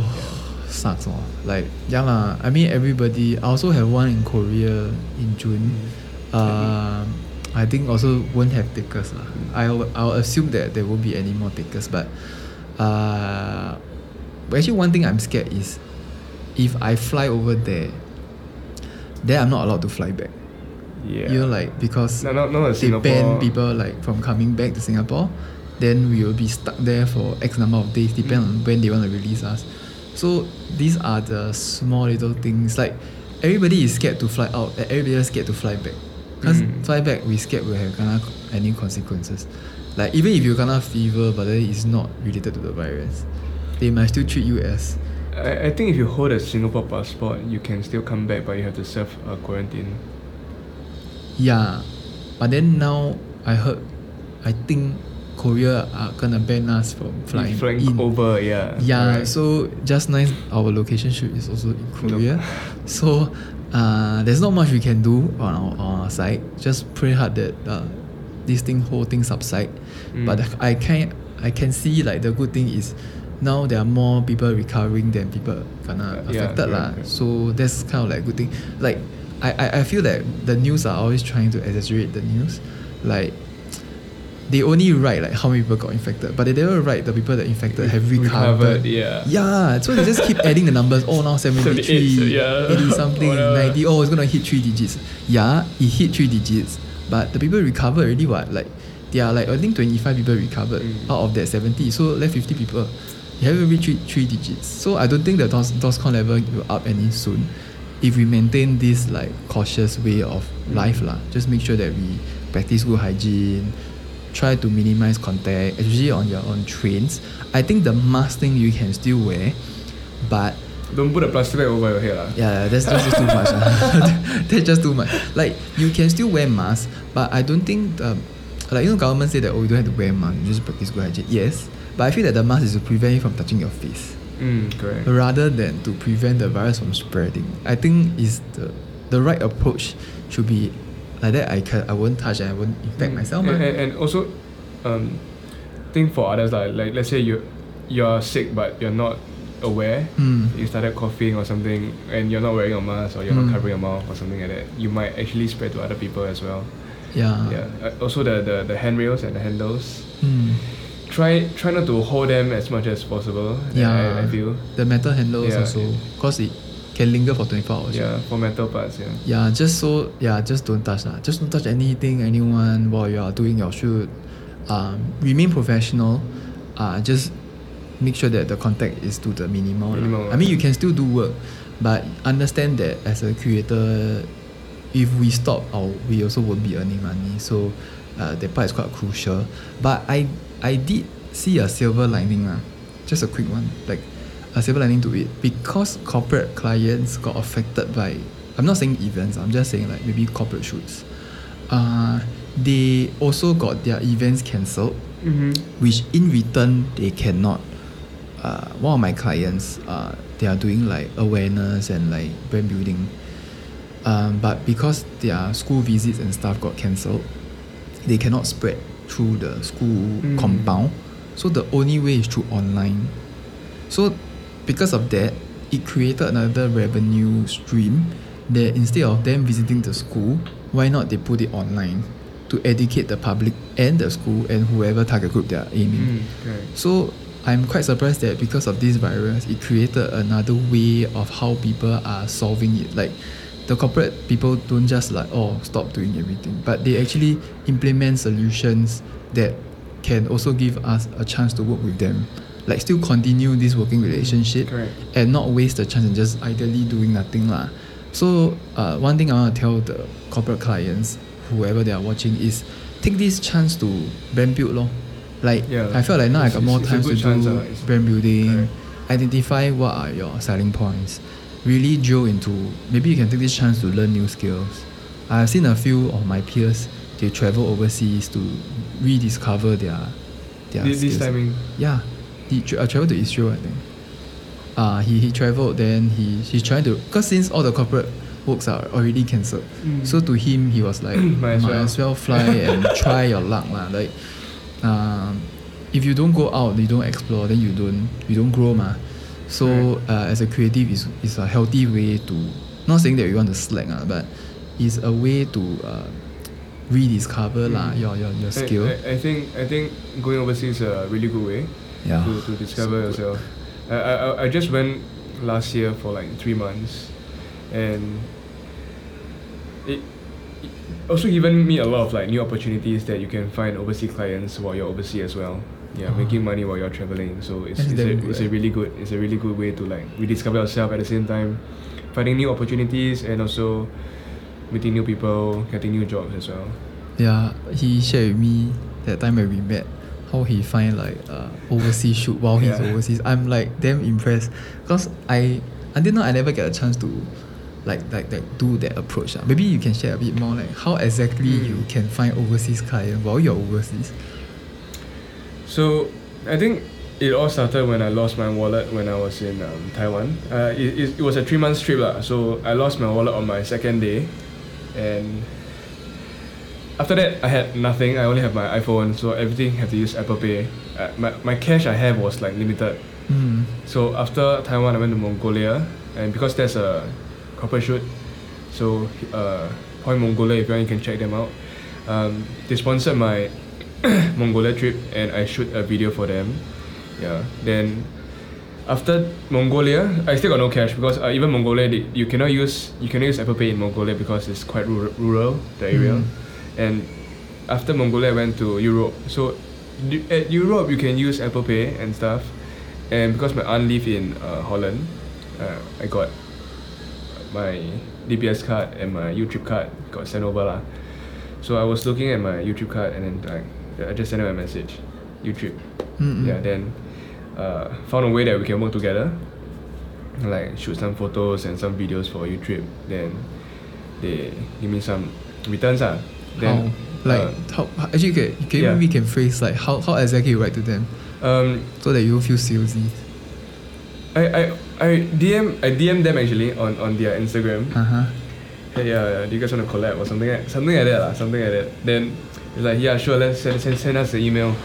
sucks oh. Like yeah lah. I mean everybody. I also have one in Korea in June. Um, I think also won't have takers lah. I'll I'll assume that there won't be any more takers, but uh, but actually one thing I'm scared is if I fly over there, then I'm not allowed to fly back. Yeah. You know, like because No, no, no, they ban people like from coming back to Singapore, then we will be stuck there for X number of days, depend on when they want to release us. So these are the small little things. Like everybody is scared to fly out, and everybody is scared to fly back. Because Mm. fly back, we scared will have kena any consequences. Like even if you kena fever, but then it's not related to the virus, they might still treat you as I, I think if you hold a Singapore passport, you can still come back, but you have to serve a quarantine. Yeah, but then now I heard, I think Korea are gonna ban us from flying, Flying in. over, yeah. Yeah, correct. so just nice our location shoot is also in Korea. So uh, there's not much we can do on our, on our side. Just pray hard that uh, this thing whole thing subside. But Mm. I can I can see like the good thing is now there are more people recovering than people gonna Uh, yeah, affected lah. correct. So that's kind of like good thing. Like I, I, I feel that the news are always trying to exaggerate the news. Like they only write like how many people got infected, but they never write the people that infected have recovered. Recovered, yeah. Yeah, so they just keep *laughs* adding the numbers. Oh, now 73, 78, yeah. 80 something, Whatever. 90. Oh, it's gonna hit three digits. Yeah, it hit three digits, but the people recovered already. What like they are like I think 25 people recovered Mm. out of that 70. So left 50 people. You haven't reached three, three digits. So I don't think the DOS, DORSCON level will up any soon. If we maintain this like cautious way of life lah, just make sure that we practice good hygiene, try to minimize contact, especially on your on trains. I think the mask thing you can still wear, but Don't put a plastic bag over your head. lah. yeah, that's just, just too much. *laughs* that's just too much. Like you can still wear mask, but I don't think um, like you know government say that oh you don't have to wear mask, you just practice good hygiene. Yes, but I feel that the mask is to prevent you from touching your face Mm, correct. rather than to prevent the virus from spreading. I think is the the right approach should be like that. I can I won't touch and I won't infect Mm. myself. And, and, and also, um, think for others like, like let's say you you're sick but you're not aware. Mm. You started coughing or something, and you're not wearing a mask or you're Mm. not covering your mouth or something like that. You might actually spread to other people as well. yeah. yeah. Uh, also the, the the handrails and the handles. Try try not to hold them as much as possible. Yeah. I, I feel. The metal handles Yeah. also, cause it can linger for 24 hours. Yeah, for metal parts. Yeah. Yeah, just so yeah, just don't touch lah. Just don't touch anything, anyone while you are doing your shoot. Um, remain professional. Uh, just make sure that the contact is to the minimal. Minimal, I mean, you can still do work, but understand that as a creator, if we stop, our, we also won't be earning money. So uh, that part is quite crucial. But I I did see a silver lining lah. Just a quick one, like a silver lining to it because corporate clients got affected by. I'm not saying events. I'm just saying like maybe corporate shoots. Uh, they also got their events cancelled Mm-hmm. which in return they cannot uh, one of my clients uh, they are doing like awareness and like brand building um, but because their school visits and stuff got cancelled they cannot spread through the school Mm. compound so the only way is through online so because of that it created another revenue stream that instead of them visiting the school why not they put it online to educate the public and the school and whoever target group they are aiming Mm, so I'm quite surprised that because of this virus, it created another way of how people are solving it. Like the corporate people don't just like oh stop doing everything, but they actually implement solutions that can also give us a chance to work with them. Like still continue this working relationship Correct. and not waste the chance and just idly doing nothing lah. So uh, one thing I want to tell the corporate clients, whoever they are watching, is take this chance to brand build lor. Like Yeah. I felt like now I got more time to chance, do ah. Brand building, Correct. identify what are your selling points, really drill into maybe you can take this chance to learn new skills. I've seen a few of my peers they travel overseas to rediscover their their This, this skills. timing. Yeah, he tra- uh, traveled to Israel, I think. Uh, he, he traveled, then he he's trying to because since all the corporate works are already cancelled, Mm. so to him he was like, Might *clears throat* might, as as, well." well. fly *laughs* and try your luck lah. Like, um, if you don't go out, you don't explore, then you don't you don't grow ma. So uh, as a creative, is is a healthy way to not saying that you want to slack ah, but it's a way to uh, rediscover Mm. your your your skill. I, I think I think going overseas is a really good way Yeah. to, to discover So yourself. I, I I- I just went last year for like three months, and it, it also given me a lot of like new opportunities that you can find overseas clients while you're overseas as well. Yeah, making money while you're traveling. So it's, it's, a, it's a really good it's a really good way to like rediscover yourself at the same time, finding new opportunities and also meeting new people, getting new jobs as well. Yeah, he shared with me that time when we met how he find like uh, overseas shoot while he's Yeah. overseas. I'm like damn impressed because I until now I never get a chance to like like like do that approach. ah. Maybe you can share a bit more like how exactly Mm. you can find overseas client while you're overseas. So I think it all started when I lost my wallet when I was in um, Taiwan. Uh, it, it, it was a three month trip lah. So I lost my wallet on my second day, and after that I had nothing. I only have my iPhone, so everything had to use Apple Pay. Uh, my my cash I have was like limited. Mm. So after Taiwan, I went to Mongolia, and because there's a corporate shoot, so uh, Point Mongolia, if you want, you can check them out. Um, they sponsored my *coughs* Mongolia trip, and I shoot a video for them. Yeah. Then after Mongolia, I still got no cash because uh, even Mongolia, they, you cannot use you cannot use Apple Pay in Mongolia because it's quite rural, rural the area. Mm. And after Mongolia, I went to Europe. So at Europe, you can use Apple Pay and stuff. And because my aunt live in uh, Holland, uh, I got my DBS card and my YouTrip card got sent over lah. So I was looking at my YouTrip card and then like I just sent her a message, YouTrip. Mm-mm. Yeah, then uh, found a way that we can work together, like shoot some photos and some videos for YouTrip. Then they give me some returns ah. Then how like uh, how actually can, can yeah. maybe can phrase like how, how exactly you write to them um, so that you don't feel salesy. I, I I DM I DM them actually on, on their Instagram. Uh huh. Hey, yeah, yeah, do you guys want to collab or something like, something like that something like that. Then it's like yeah, sure, let's send, send, send us the email.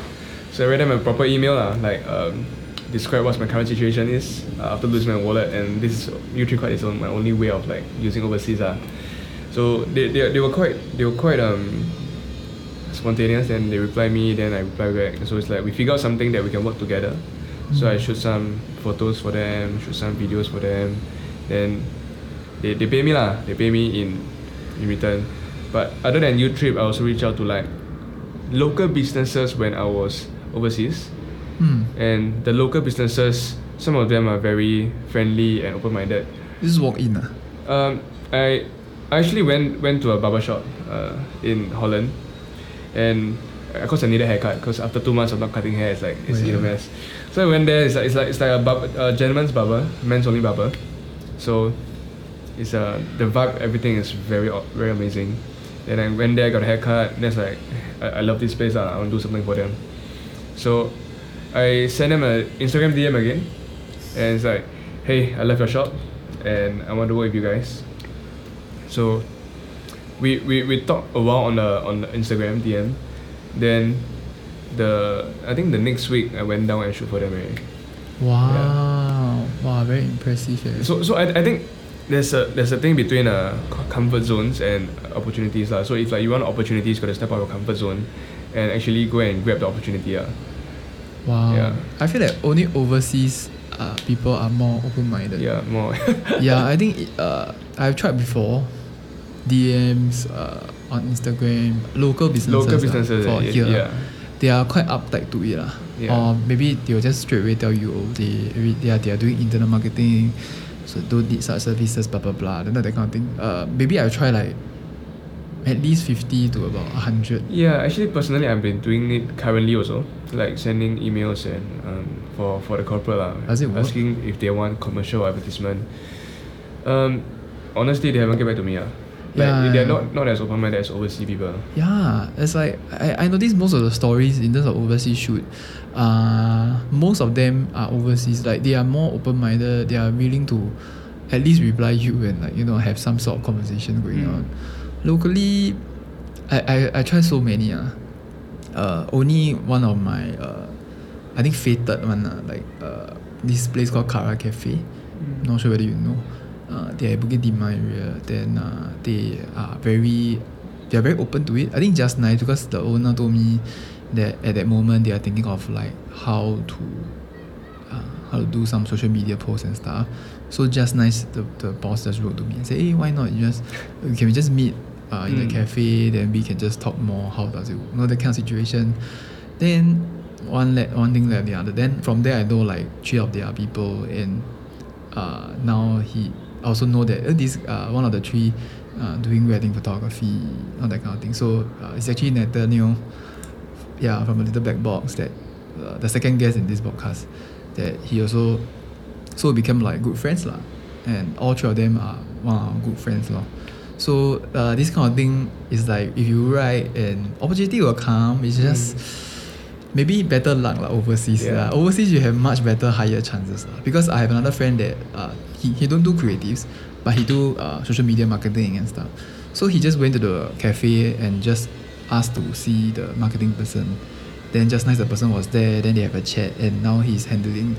So I read them a proper email lah, like um, describe what my current situation is uh, after losing my wallet, and this is card is my only way of like using overseas ah. So they, they, they were quite they were quite um spontaneous. and they reply me, then I reply back. So it's like we figure out something that we can work together. So I shoot some photos for them, shoot some videos for them. Then they, they pay me lah. They pay me in in return. But other than Trip, I also reach out to like local businesses when I was overseas. Hmm. And the local businesses, some of them are very friendly and open-minded. This is walk in. ah. Um, I I actually went went to a barber shop uh, in Holland, and of course I needed a haircut because after two months of not cutting hair, it's like it's Oh, in a mess. So I went there. It's like it's like it's like a, barber, a gentleman's barber, men's only barber. So it's uh the vibe, everything is very very amazing. And then I went there, got a haircut. and That's like I, I love this place. Uh, I want to do something for them. So I sent them an Instagram DM again, and it's like, hey, I love your shop, and I want to work with you guys. So we we, we talked a while on the on the Instagram DM. Then the I think the next week I went down and shoot for them already. Wow. Wow, very impressive. Eh. So so I, I think there's a there's a thing between uh comfort zones and opportunities lah. So if like you want opportunities, you gotta step out of your comfort zone, and actually go and grab the opportunity ah. wow. yeah. I feel that only overseas uh, people are more open-minded. Yeah, more. *laughs* yeah, I think *laughs* uh, I've tried before. DMs uh, on Instagram, local businesses, Local businesses, for yeah, here, yeah. they are quite uptight to it lah. Yeah. Or maybe they will just straight away tell you, oh, they they are, they are doing internal marketing, so don't need such services, blah blah blah. Then that kind of thing. Uh, maybe I'll try like at least fifty to about hundred. Yeah, actually, personally, I've been doing it currently also, like sending emails and um, for for the corporate lah, Does it work? asking if they want commercial advertisement. Um, honestly, they haven't get back to me ah. Like Yeah. they're not not as open minded as overseas people. Yeah, it's like I, I noticed most of the stories in terms of overseas shoot, uh, most of them are overseas. Like they are more open minded. They are willing to at least reply you and like you know have some sort of conversation going Mm. on. Locally, I, I I try so many ah. Uh, only one of my uh, I think fated one ah, like uh, this place called Kara Cafe. Not sure whether you know. Uh, they are at Bukit Timah area. Then uh, they are very, they are very open to it. I think just nice because the owner told me that at that moment they are thinking of like how to, uh, how to do some social media posts and stuff. So just nice, the, the boss just wrote to me and said, hey, why not you just, can we just meet uh, in the Mm. cafe? Then we can just talk more. How does it, work? you know, that kind of situation. Then one let one thing led the other. Then from there I know like three of their people and uh, now he also know that uh, this uh, one of the three uh, doing wedding photography, all that kind of thing. So uh, it's actually Nathaniel, yeah, from a little black box that uh, the second guest in this podcast that he also so became like good friends lah, and all three of them are one of our good friends lor. So uh, this kind of thing is like if you write and opportunity will come. It's just maybe better luck lah overseas. Yeah. lah. Overseas you have much better higher chances lah. Because I have another friend that uh, he, he don't do creatives, but he do uh, social media marketing and stuff. So he just went to the cafe and just asked to see the marketing person. Then just nice the person was there. Then they have a chat, and now he's handling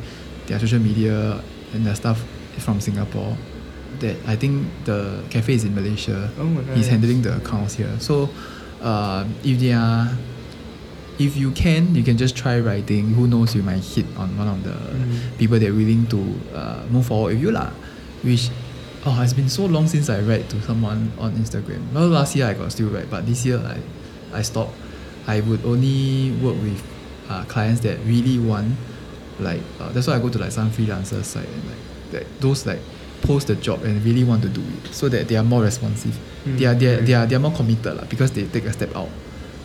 their social media and the stuff from Singapore. That I think the cafe is in Malaysia. Oh, He's handling the accounts here. So uh, if they are if you can, you can just try writing. Who knows, you might hit on one of the Mm. people that are willing to uh, move forward with you lah. Which, oh, it's been so long since I read to someone on Instagram. Well, last year I got still write, but this year I, I stopped. I would only work with uh, clients that really want, like uh, that's why I go to like some freelancer site and like that those like post the job and really want to do it so that they are more responsive. Mm, They are they are, they are they are more committed lah because they take a step out.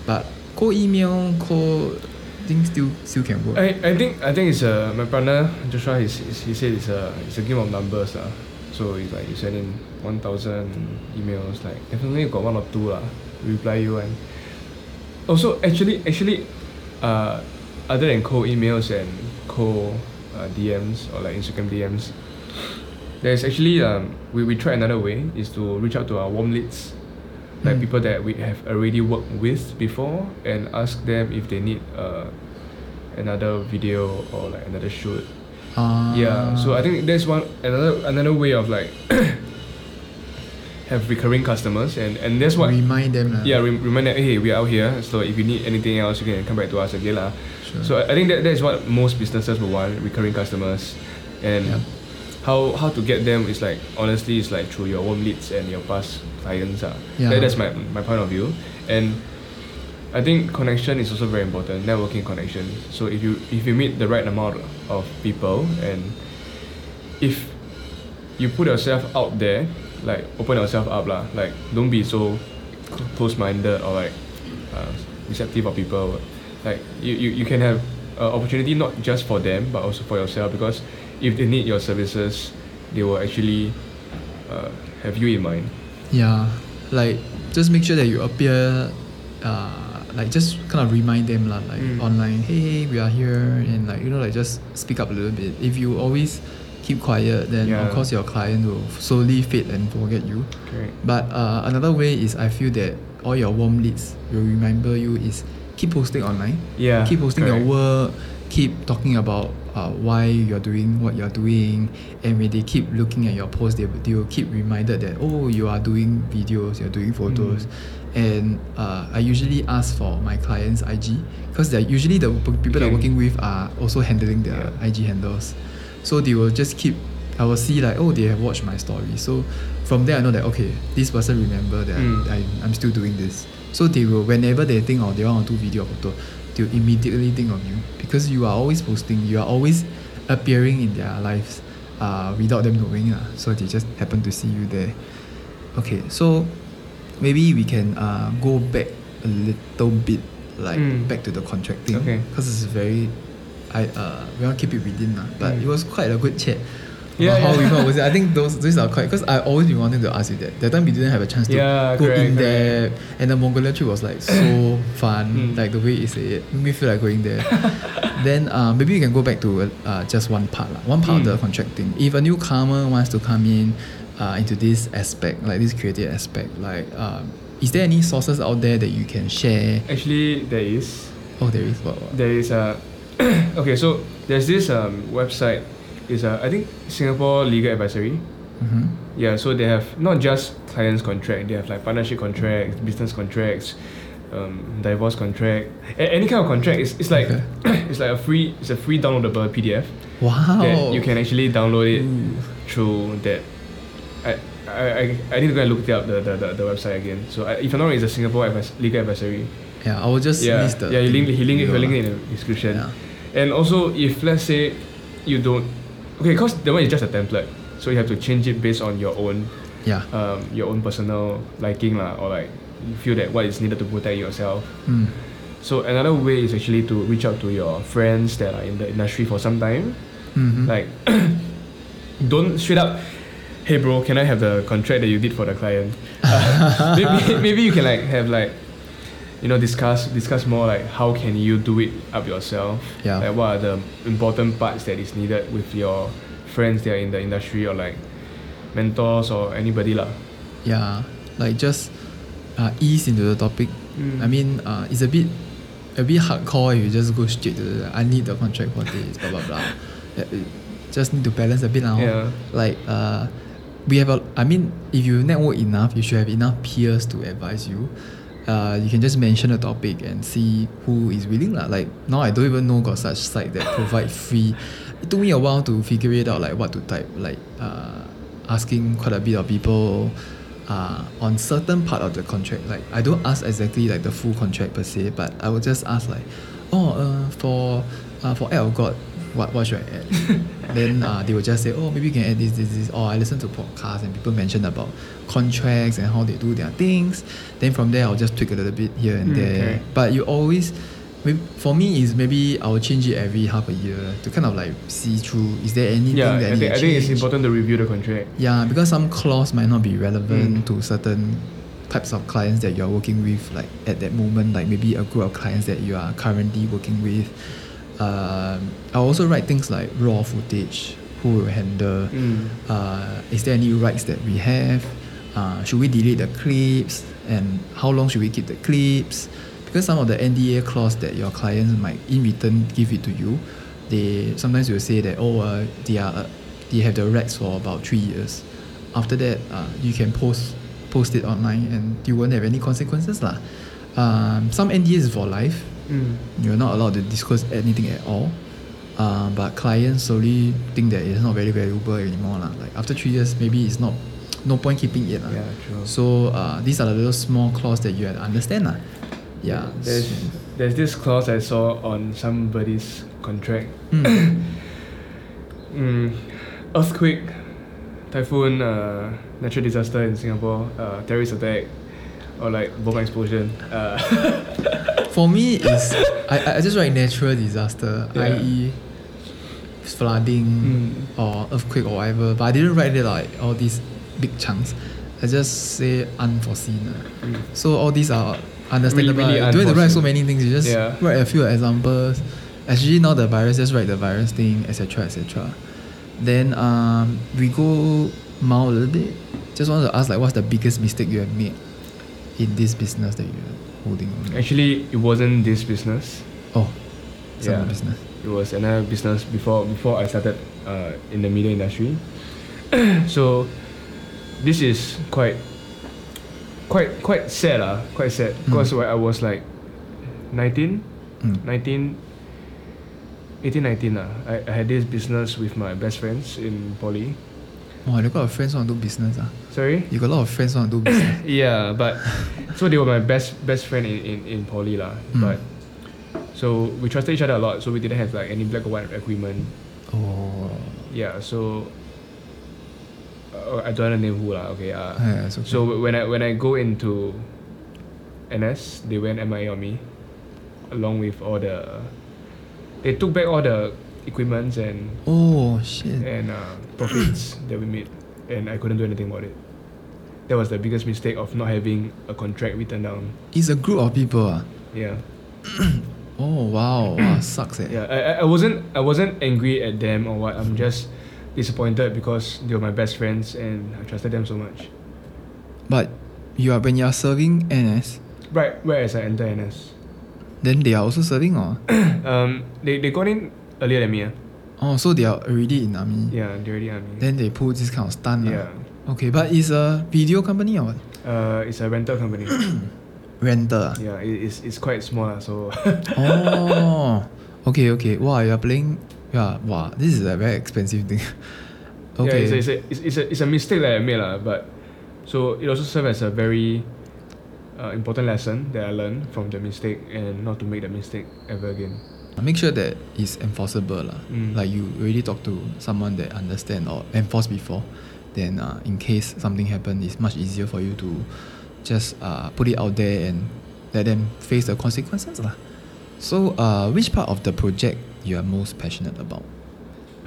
But cold email, cold thing still still can work. I, I think I think it's a my partner Joshua he's, he's, he said it's a it's a game of numbers lah. So it's like you send in one thousand emails like definitely got one or two lah reply you and also actually actually uh other than cold emails and cold uh, DMs or like Instagram DMs there's actually um we, we try another way is to reach out to our warm leads like Mm. people that we have already worked with before and ask them if they need uh another video or like another shoot Uh, yeah so i think that's one another another way of like *clears throat* have recurring customers and and that's what remind them lah. yeah rem- remind them hey we're out here so if you need anything else you can come back to us again Sure. so I think that that is what most businesses will want recurring customers and Yep. how how to get them is like honestly it's like through your warm leads and your past clients. Uh. Yeah. That, that's my my point of view. And I think connection is also very important, networking connection. So if you if you meet the right amount of people and if you put yourself out there, like open yourself up lah, like don't be so close minded or like uh, receptive of people. Like you, you, you can have uh, opportunity not just for them but also for yourself because if they need your services, they will actually uh, have you in mind. Yeah, like just make sure that you appear, uh, like just kind of remind them lah, like Mm. online. Hey, we are here, and like you know, like just speak up a little bit. If you always keep quiet, then Yeah. of course your client will slowly fade and forget you. Correct. But uh, another way is I feel that all your warm leads will remember you is keep posting online. Yeah. keep posting your work keep talking about uh, why you're doing what you're doing and when they keep looking at your post they, will- they will keep reminded that oh you are doing videos you're doing photos and uh, I usually ask for my clients IG because they're usually the people that I'm working with are also handling their Yeah. IG handles so they will just keep I will see like oh they have watched my story so from there I know that okay this person remember that Mm. I, I'm still doing this so they will whenever they think of they want to do video or photo they'll immediately think of you because you are always posting you are always appearing in their lives uh, without them knowing uh, so they just happen to see you there okay so maybe we can uh, go back a little bit like Mm. back to the contracting Okay. because it's very I uh, we want to keep it within uh, but Mm. it was quite a good chat Yeah, how yeah. we it. I think those *laughs* these are quite because I always been wanting to ask you that. That time we didn't have a chance to Yeah, go correct, in correct. there, and the Mongolia trip was like so *coughs* fun. Mm. Like the way you say it, made me feel like going there. *laughs* then uh, maybe we can go back to uh, just one part, lah. one part of the Mm. contracting. If a newcomer wants to come in uh, into this aspect, like this creative aspect, like um, is there any sources out there that you can share? Actually, there is. Oh, there is. What? what? There is a. *coughs* okay, so there's this um, website. Is a I think Singapore Legal Advisory. Mm-hmm. Yeah, so they have not just clients contract. They have like partnership contracts, business contracts, um, divorce contract, a- any kind of contract. It's, it's like Okay. *coughs* it's like a free it's a free downloadable PDF Wow. that you can actually download it Ooh. through that. I, I, I, need to go and look it up the, the, the, the website again. So I, if I'm not wrong, it's a Singapore advice, legal advisory. Yeah, I will just yeah, yeah. He link, he link, it- he link it in the description. Yeah. And also, if let's say you don't, okay, because the one is just a template, so you have to change it based on your own, Yeah. um, your own personal liking lah, or like you feel that what is needed to protect yourself. Mm. So another way is actually to reach out to your friends that are in the industry for some time. Mm-hmm. Like, *coughs* don't straight up, hey bro, can I have the contract that you did for the client? Uh, *laughs* maybe, maybe you can like have like, you know, discuss discuss more like how can you do it up yourself? Yeah. Like what are the important parts that is needed with your friends that are in the industry or like mentors or anybody lah. yeah, like just uh, ease into the topic. Mm. I mean, uh, it's a bit a bit hardcore if you just go straight to the I need the contract for this, blah blah blah. *laughs* Just need to balance a bit now. Yeah. Like uh, we have a. I mean, if you network enough, you should have enough peers to advise you. Uh, you can just mention a topic and see who is willing lah. Like now, I don't even know got such site that provide free. It took me a while to figure it out, like what to type. Like uh, asking quite a bit of people uh, on certain part of the contract. Like I don't ask exactly like the full contract per se, but I will just ask like, oh, uh, for uh, for act of God, what what should I add? *laughs* then uh, they will just say, oh, maybe you can add this, this, this. Or I listen to podcasts and people mention about contracts and how they do their things. Then from there, I'll just tweak a little bit here and Mm, there. okay. But you always, for me, is maybe I will change it every half a year to kind of like see through. Is there anything Yeah, that I think, I think it's important to review the contract. Yeah, because some clause might not be relevant Mm. to certain types of clients that you're working with, like at that moment, like maybe a group of clients that you are currently working with. Um, I also write things like raw footage, who will handle, Mm. uh, is there any rights that we have, uh, should we delete the clips, and how long should we keep the clips? Because some of the NDA clause that your clients might in return give it to you, they sometimes will say that oh uh, they are uh, they have the rights for about three years. After that, uh, you can post post it online and you won't have any consequences lah. Um, some NDAs is for life. Mm. You're not allowed to disclose anything at all. Uh, but clients slowly think that it's not very valuable anymore. lah. Like after three years, maybe it's not no point keeping it. Yeah, true. So uh, these are the little small clause that you have to understand. lah. Yeah. There's there's this clause I saw on somebody's contract. Mm. *coughs* mm, earthquake, typhoon, uh, natural disaster in Singapore, uh, terrorist attack, or like bomb explosion. *laughs* For me, is I, I just write natural disaster, Yeah. i.e., flooding Mm. or earthquake or whatever. But I didn't write it like all these big chunks. I just say unforeseen. Mm. So all these are understandable. Really, really you don't have to write so many things. You just Yeah. write a few examples. Actually, now the virus, just write the virus thing, etc., etc. Then um, we go mild a little bit. Just want to ask, like, what's the biggest mistake you have made in this business that you're holding on? Actually, it wasn't this business. Oh, some Yeah. business. It was another business before before I started uh, in the media industry. *coughs* so this is quite quite quite sad lah, quite sad because when I was like 19, Mm. 19 18 19 lah. I, I had this business with my best friends in poly. Oh, you got friends want to do business. Ah. Sorry? You got a lot of friends want to do business. *laughs* Yeah, but so they were my best best friend in, in, in poly lah. Mm. But so we trusted each other a lot, so we didn't have like any black or white agreement. oh, Yeah, so uh, I don't want to name who lah. Okay. Uh, yeah, okay. so when I when I go into NS, they went MIA on me, along with all the. They took back all the equipments and oh shit. and uh, profits that we made, and I couldn't do anything about it. That was the biggest mistake of not having a contract written down. It's a group of people. Ah. Yeah, *coughs* Oh wow, wow sucks eh. yeah. I, I- wasn't I wasn't angry at them or what. I'm just disappointed because they were my best friends and I trusted them so much. But you are when you are serving NS, Right, whereas I enter NS. then they are also serving or *coughs* Um, they, they got in earlier than me. ah. Oh so they are already in army. Yeah, they are already army. Then they pull this kind of stunt. ah. yeah. Okay, but it's a video company or what? Uh, it's a rental company. *clears throat* Renter. ah? yeah, it, it's, it's quite small, lah, so. *laughs* oh, okay, okay. Wow, you are playing. Yeah, wow, this is a very expensive thing. okay. *laughs* Yeah, it's a, it's, a, it's, it's, a, it's a mistake that I made, lah, but so it also served as a very uh, important lesson that I learned from the mistake and not to make the mistake ever again. Make sure that it's enforceable. lah. Mm. Like you already talk to someone that understand or enforce before. Then uh, in case something happen, it's much easier for you to just uh, put it out there and let them face the consequences. lah. So uh, which part of the project you are most passionate about?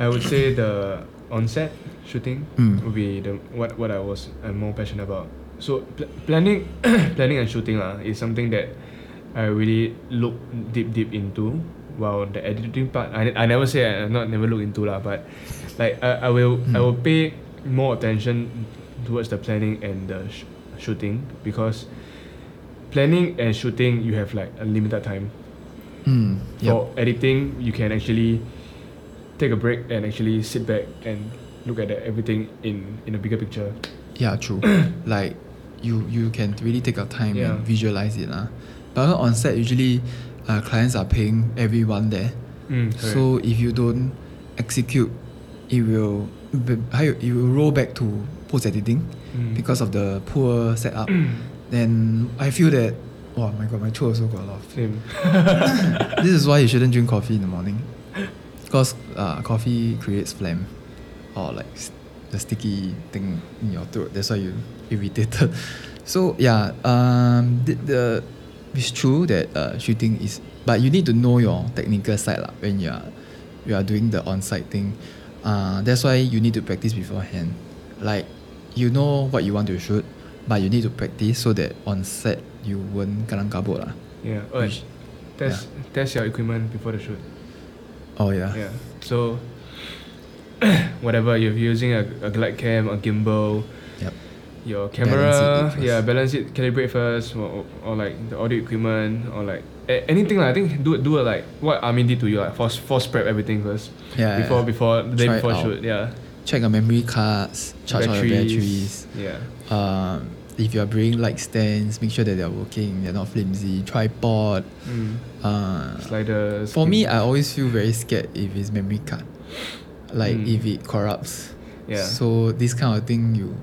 I would say the onset shooting Mm. would be the what what I was I'm more passionate about. So pl- planning *coughs* planning and shooting lah is something that I really look deep deep into. While the editing part, I, I never say I not never look into lah, but like I, I will I will pay more attention towards the planning and the sh- shooting because planning and shooting you have like a limited time Mm, yep. for editing you can actually take a break and actually sit back and look at the, everything in in a bigger picture Yeah, true. *coughs* like you you can really take your time Yeah. and visualize it. lah. But on set usually uh, clients are paying everyone there. mm, So if you don't execute, it will b- 还有 it will roll back to post editing Mm. because of the poor setup. *coughs* then I feel that oh my god, my throat also got a lot. Of same *laughs* this is why you shouldn't drink coffee in the morning, *laughs* because uh, coffee creates phlegm, or like the sticky thing in your throat. That's why you irritated. *laughs* So yeah, um, the, the it's true that uh, shooting is, but you need to know your technical side lah when you are you are doing the on-site thing. Uh, that's why you need to practice beforehand. Like you know what you want to shoot, but you need to practice so that on set you won't kalang kabut lah. yeah oh, Which- test test your equipment before the shoot Oh yeah. yeah so *coughs* whatever you're using a, a glide cam a gimbal. Your camera yeah balance it calibrate first or, or, like the audio equipment or like a- anything like, I think do do a, like what Armin did to you like force force prep everything first Yeah, before before the day Try before shoot yeah Check your memory cards, charge all your batteries. yeah Um, if you're bringing light stands, make sure that they're working, they're not flimsy. Tripod. Mm. Uh, Sliders. for me, I always feel very scared if it's memory card, like Mm. if it corrupts. Yeah. So this kind of thing you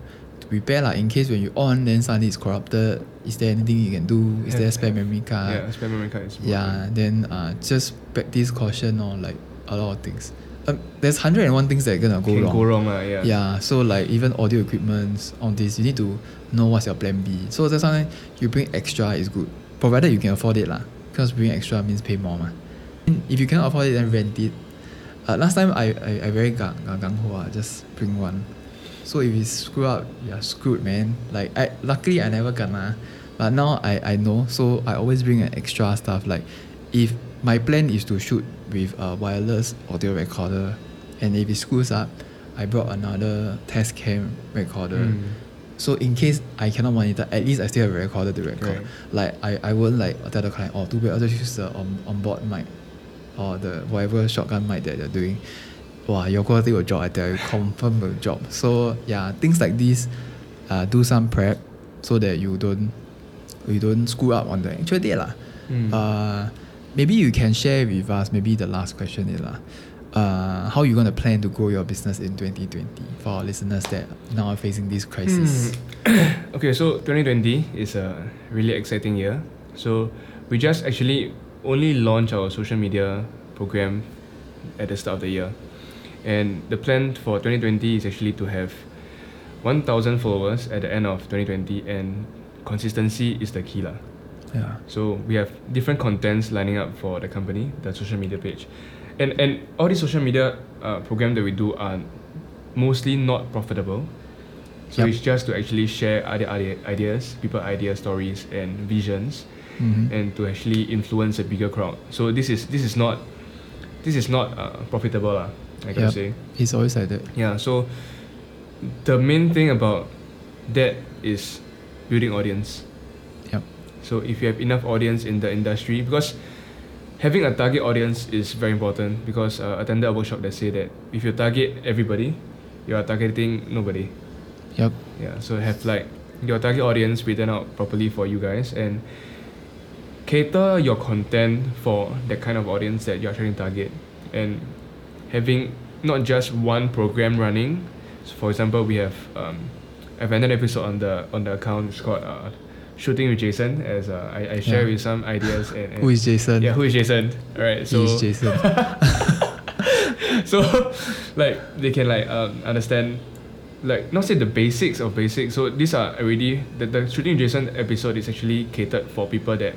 to prepare like in case when you on then suddenly it's corrupted. Is there anything you can do? Is there a spare memory card? yeah, spare memory card is Yeah, then uh, just practice caution or like a lot of things. Um, there's hundred and one things that are gonna go Can wrong. go wrong, lah. Yeah. Yeah, so like even audio equipments on this, you need to know what's your plan B. So that's why you bring extra is good, provided you can afford it lah. Because bring extra means pay more mah. If you cannot afford it, then rent it. Uh, last time I I, I very gang gang gang ho ah, just bring one. So if you screw up, you're screwed, man. Like I luckily I never kena, but now I I know, so I always bring an extra stuff. Like if my plan is to shoot with a wireless audio recorder, and if it screws up, I brought another Tascam recorder. Mm. So in case I cannot monitor, at least I still have a recorder to record. Right. Like I, I won't like tell the client, oh too bad, I'll just use the on, on board mic or the whatever shotgun mic that they're doing. Wow, your quality will drop, I tell you, confirm will drop. So yeah, things like this, uh, do some prep so that you don't you don't screw up on the actual day lah. Mm. Uh, maybe you can share with us, maybe the last question is lah. Uh, how you gonna plan to grow your business in 2020 for our listeners that now are facing this crisis? Hmm. *coughs* okay, so 2020 is a really exciting year. So we just actually only launched our social media program at the start of the year. And the plan for 2020 is actually to have 1,000 followers at the end of 2020 and consistency is the key lah. Yeah. So we have different contents lining up for the company, the social media page, and and all these social media uh, program that we do are mostly not profitable. So Yup. it's just to actually share other idea, ideas, people idea stories and visions, Mhm. and to actually influence a bigger crowd. So this is this is not this is not uh, profitable lah. I gotta say. It's always like that. Yeah, so the main thing about that is building audience. Yep. So if you have enough audience in the industry, because having a target audience is very important because uh, I attended a workshop that say that if you target everybody, you are targeting nobody. Yep. Yeah, so have like your target audience written out properly for you guys and cater your content for that kind of audience that you're trying to target and having not just one program running. So for example, we have um, I've ended an episode on the on the account it's called uh, Shooting with Jason as uh, I, I share Yeah. with some ideas and, and Who is Jason? yeah who is Jason alright so he is Jason. *laughs* so like they can like um, understand like not say the basics of basics so these are already the, the shooting with jason episode is actually catered for people that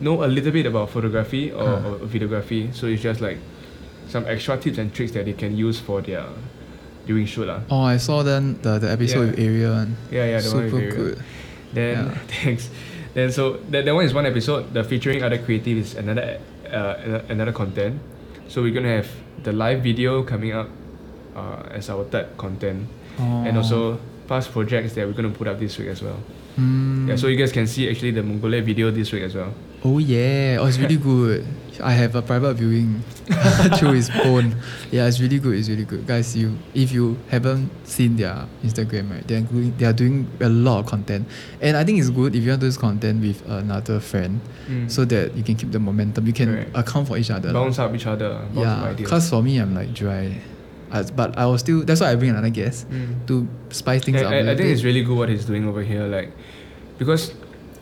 know a little bit about photography or, Huh. or videography so it's just like some extra tips and tricks that they can use for their during shoot lah. oh, I saw then the, the episode Yeah. with Ariel one. yeah yeah the one with Super Ariel. good. Then Yeah. *laughs* thanks. Then so that, that one is one episode. The featuring other creative is another uh, another content. So we're gonna have the live video coming up uh, as our third content, and Oh. also past projects that we're gonna put up this week as well. Mm. Yeah, so you guys can see actually the Mongolia video this week as well. Oh yeah, oh it's really good. I have a private viewing *laughs* through his phone. Yeah, it's really good. It's really good, guys. You if you haven't seen their Instagram, right? They're doing they are doing a lot of content, and I think it's good if you want to do this content with another friend, Mm. so that you can keep the momentum. You can Correct. account for each other. bounce up each other, yeah, cause for me I'm like dry, but I will still. That's why I bring another guest Mm. to spice things I, up. I, I think it's really good what he's doing over here, like because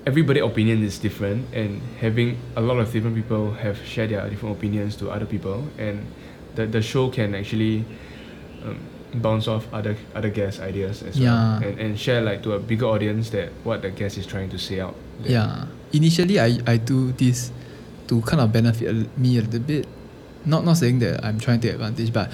everybody opinion is different, and having a lot of different people have shared their different opinions to other people, and the the show can actually um, bounce off other other guest ideas as Yeah. well, and, and share like to a bigger audience that what the guest is trying to say out. there. Yeah. Initially, I, I do this to kind of benefit me a little bit. Not not saying that I'm trying to take advantage, but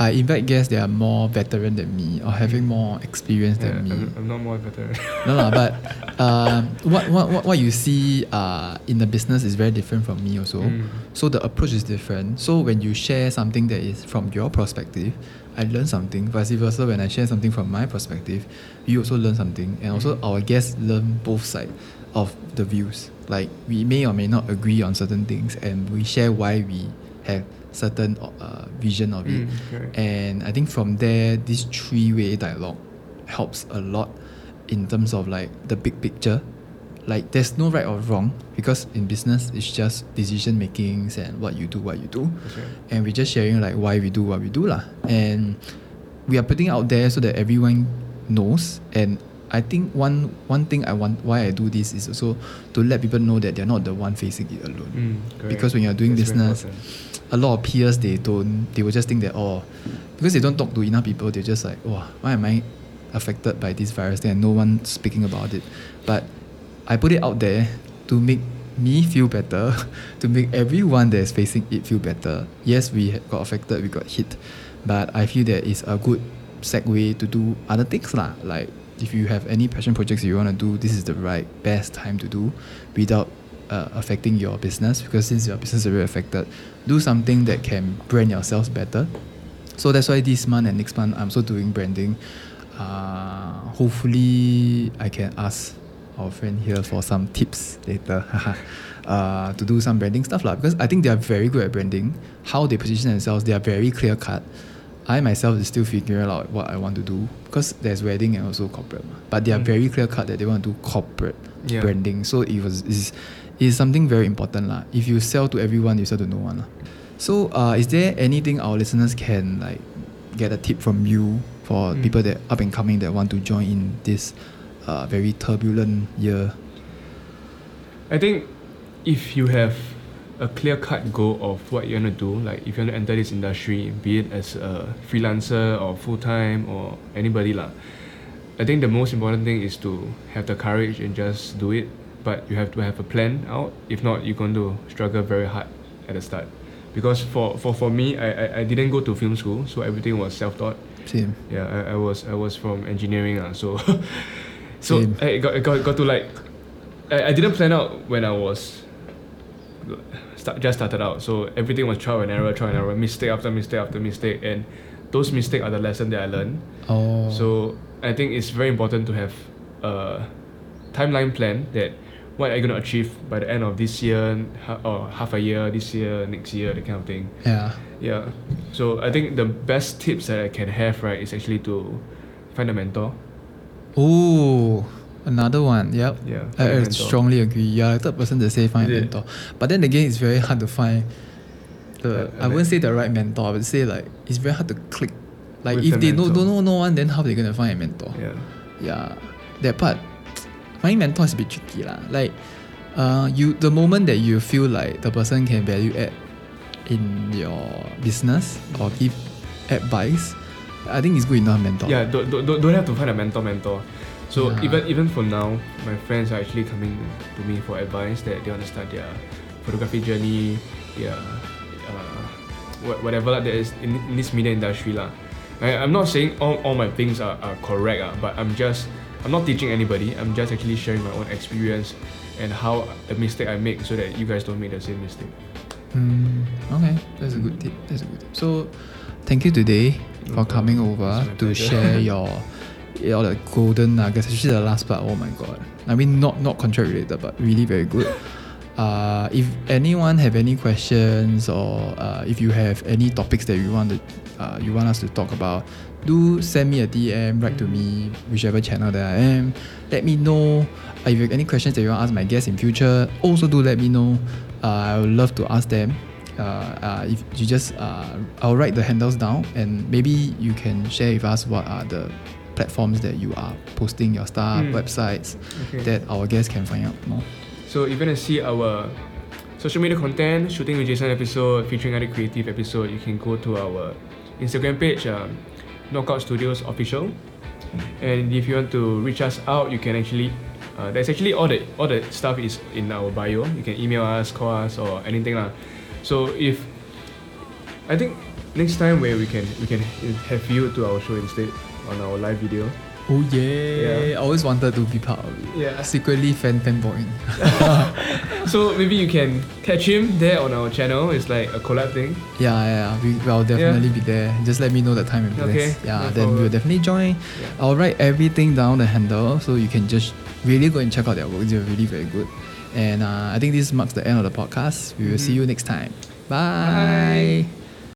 I invite guests that are more veteran than me or having more experience Yeah, than me. I'm, I'm not more veteran. *laughs* no, no, but um, what, what, what, you see uh, in the business is very different from me also. Mm. So the approach is different. So when you share something that is from your perspective, I learn something. Vice versa, when I share something from my perspective, you also learn something. And also Mhm. our guests learn both sides of the views. Like we may or may not agree on certain things, and we share why we have certain uh, vision of it. Mm. And I think from there, this three-way dialogue helps a lot in terms of like the big picture. Like there's no right or wrong because in business it's just decision makings and what you do, what you do. Right. And we're just sharing like why we do what we do lah. And we are putting it out there so that everyone knows. And I think one one thing I want why I do this is also to let people know that they're not the one facing it alone. Mm. Because when you're doing That's business. A lot of peers they don't they will just think that oh because they don't talk to enough people they're just like oh why am I affected by this virus? And no one speaking about it. But I put it out there to make me feel better *laughs* to make everyone that is facing it feel better. Yes we got affected we got hit but I feel that it's a good segue to do other things lah. Like if you have any passion projects you want to do this is the right best time to do without uh, affecting your business because since your business is very affected, do something that can brand yourselves better. So that's why this month and next month I'm also doing branding. Uh, hopefully I can ask our friend here for some tips later *laughs* uh, to do some branding stuff lah. Because I think they are very good at branding. How they position themselves, they are very clear cut. I myself is still figuring out what I want to do because there's wedding and also corporate. But they are Mm. very clear cut that they want to do corporate Yeah. branding. So it was is is something very important lah. If you sell to everyone, you sell to no one lah. So uh, is there anything our listeners can like get a tip from you for Mm. people that up and coming that want to join in this uh, very turbulent year? I think if you have a clear cut goal of what you want to do, like if you want to enter this industry, be it as a freelancer or full time or anybody lah, I think the most important thing is to have the courage and just do it. But you have to have a plan out. If not, you're going to struggle very hard at the start. Because for, for, for me, I, I, I didn't go to film school, so everything was self taught. Same. Yeah, I, I was I was from engineering uh, so *laughs* so Same. I got, got got to like I, I didn't plan out when I was start just started out. So everything was trial and error, trial and error, mistake after mistake after mistake, and those mistakes are the lesson that I learned. Oh. So I think it's very important to have a timeline plan that what are you going to achieve by the end of this year or half a year, this year, next year, that kind of thing. yeah. Yeah. So I think the best tips that I can have right is actually to find a mentor. Oh, another one. Yep. Yeah. I, I strongly agree. The third person to say find a mentor. But then again, it's very hard to find the. Uh, I wouldn't say the right mentor. I would say like it's very hard to click. Like if the they know, don't know no one, then how they gonna find a mentor? Yeah. Yeah, that part. Finding mentor is a bit tricky lah. Like, uh, you the moment that you feel like the person can value add in your business or give advice, I think it's good enough mentor. Yeah. Don't, don't, don't have to find a mentor. Mentor. So Yeah. even even for now, my friends are actually coming to me for advice that they want to start their photography journey, their uh, wha- whatever that is in, in this media industry lah. I, I'm not saying all, all my things are, are correct ah, but I'm just I'm not teaching anybody. I'm just actually sharing my own experience and how the mistake I make so that you guys don't make the same mistake. Mm, okay, that's a good tip. That's a good tip. So, thank you today No for coming over to pleasure. share *laughs* your all the golden nuggets, especially the last part. Oh my god! I mean, not not contract related, but really very good. *laughs* Uh, if anyone have any questions or uh, if you have any topics that you want to uh, you want us to talk about, do send me a DM, write to me, whichever channel that I am. Let me know uh, if you have any questions that you want to ask my guests in future. Also, do let me know. Uh, I would love to ask them. Uh, uh, if you just, uh, I'll write the handles down, and maybe you can share with us what are the platforms that you are posting your stuff, Mm. websites Okay. that our guests can find out more. So if you want to see our social media content, shooting with Jason episode, featuring other creative episode, you can go to our Instagram page, um, Knockout Studios Official. And if you want to reach us out, you can actually, uh, there's actually all the all the stuff is in our bio. You can email us, call us, or anything lah. So if I think next time where we can we can have you to our show instead on our live video. Oh yeah. yeah. I always wanted to be part of it. Yeah. Secretly fan fanboying. *laughs* So maybe you can catch him there on our channel. It's like a collab thing. yeah, yeah, we, I'll definitely be there. Just let me know the time and Okay, place. Yeah, no then we'll definitely join. Yeah. I'll write everything down the handle so you can just really go and check out their work. They're really very good. And uh, I think this marks the end of the podcast. We will see Mhm. you next time. Bye. Bye.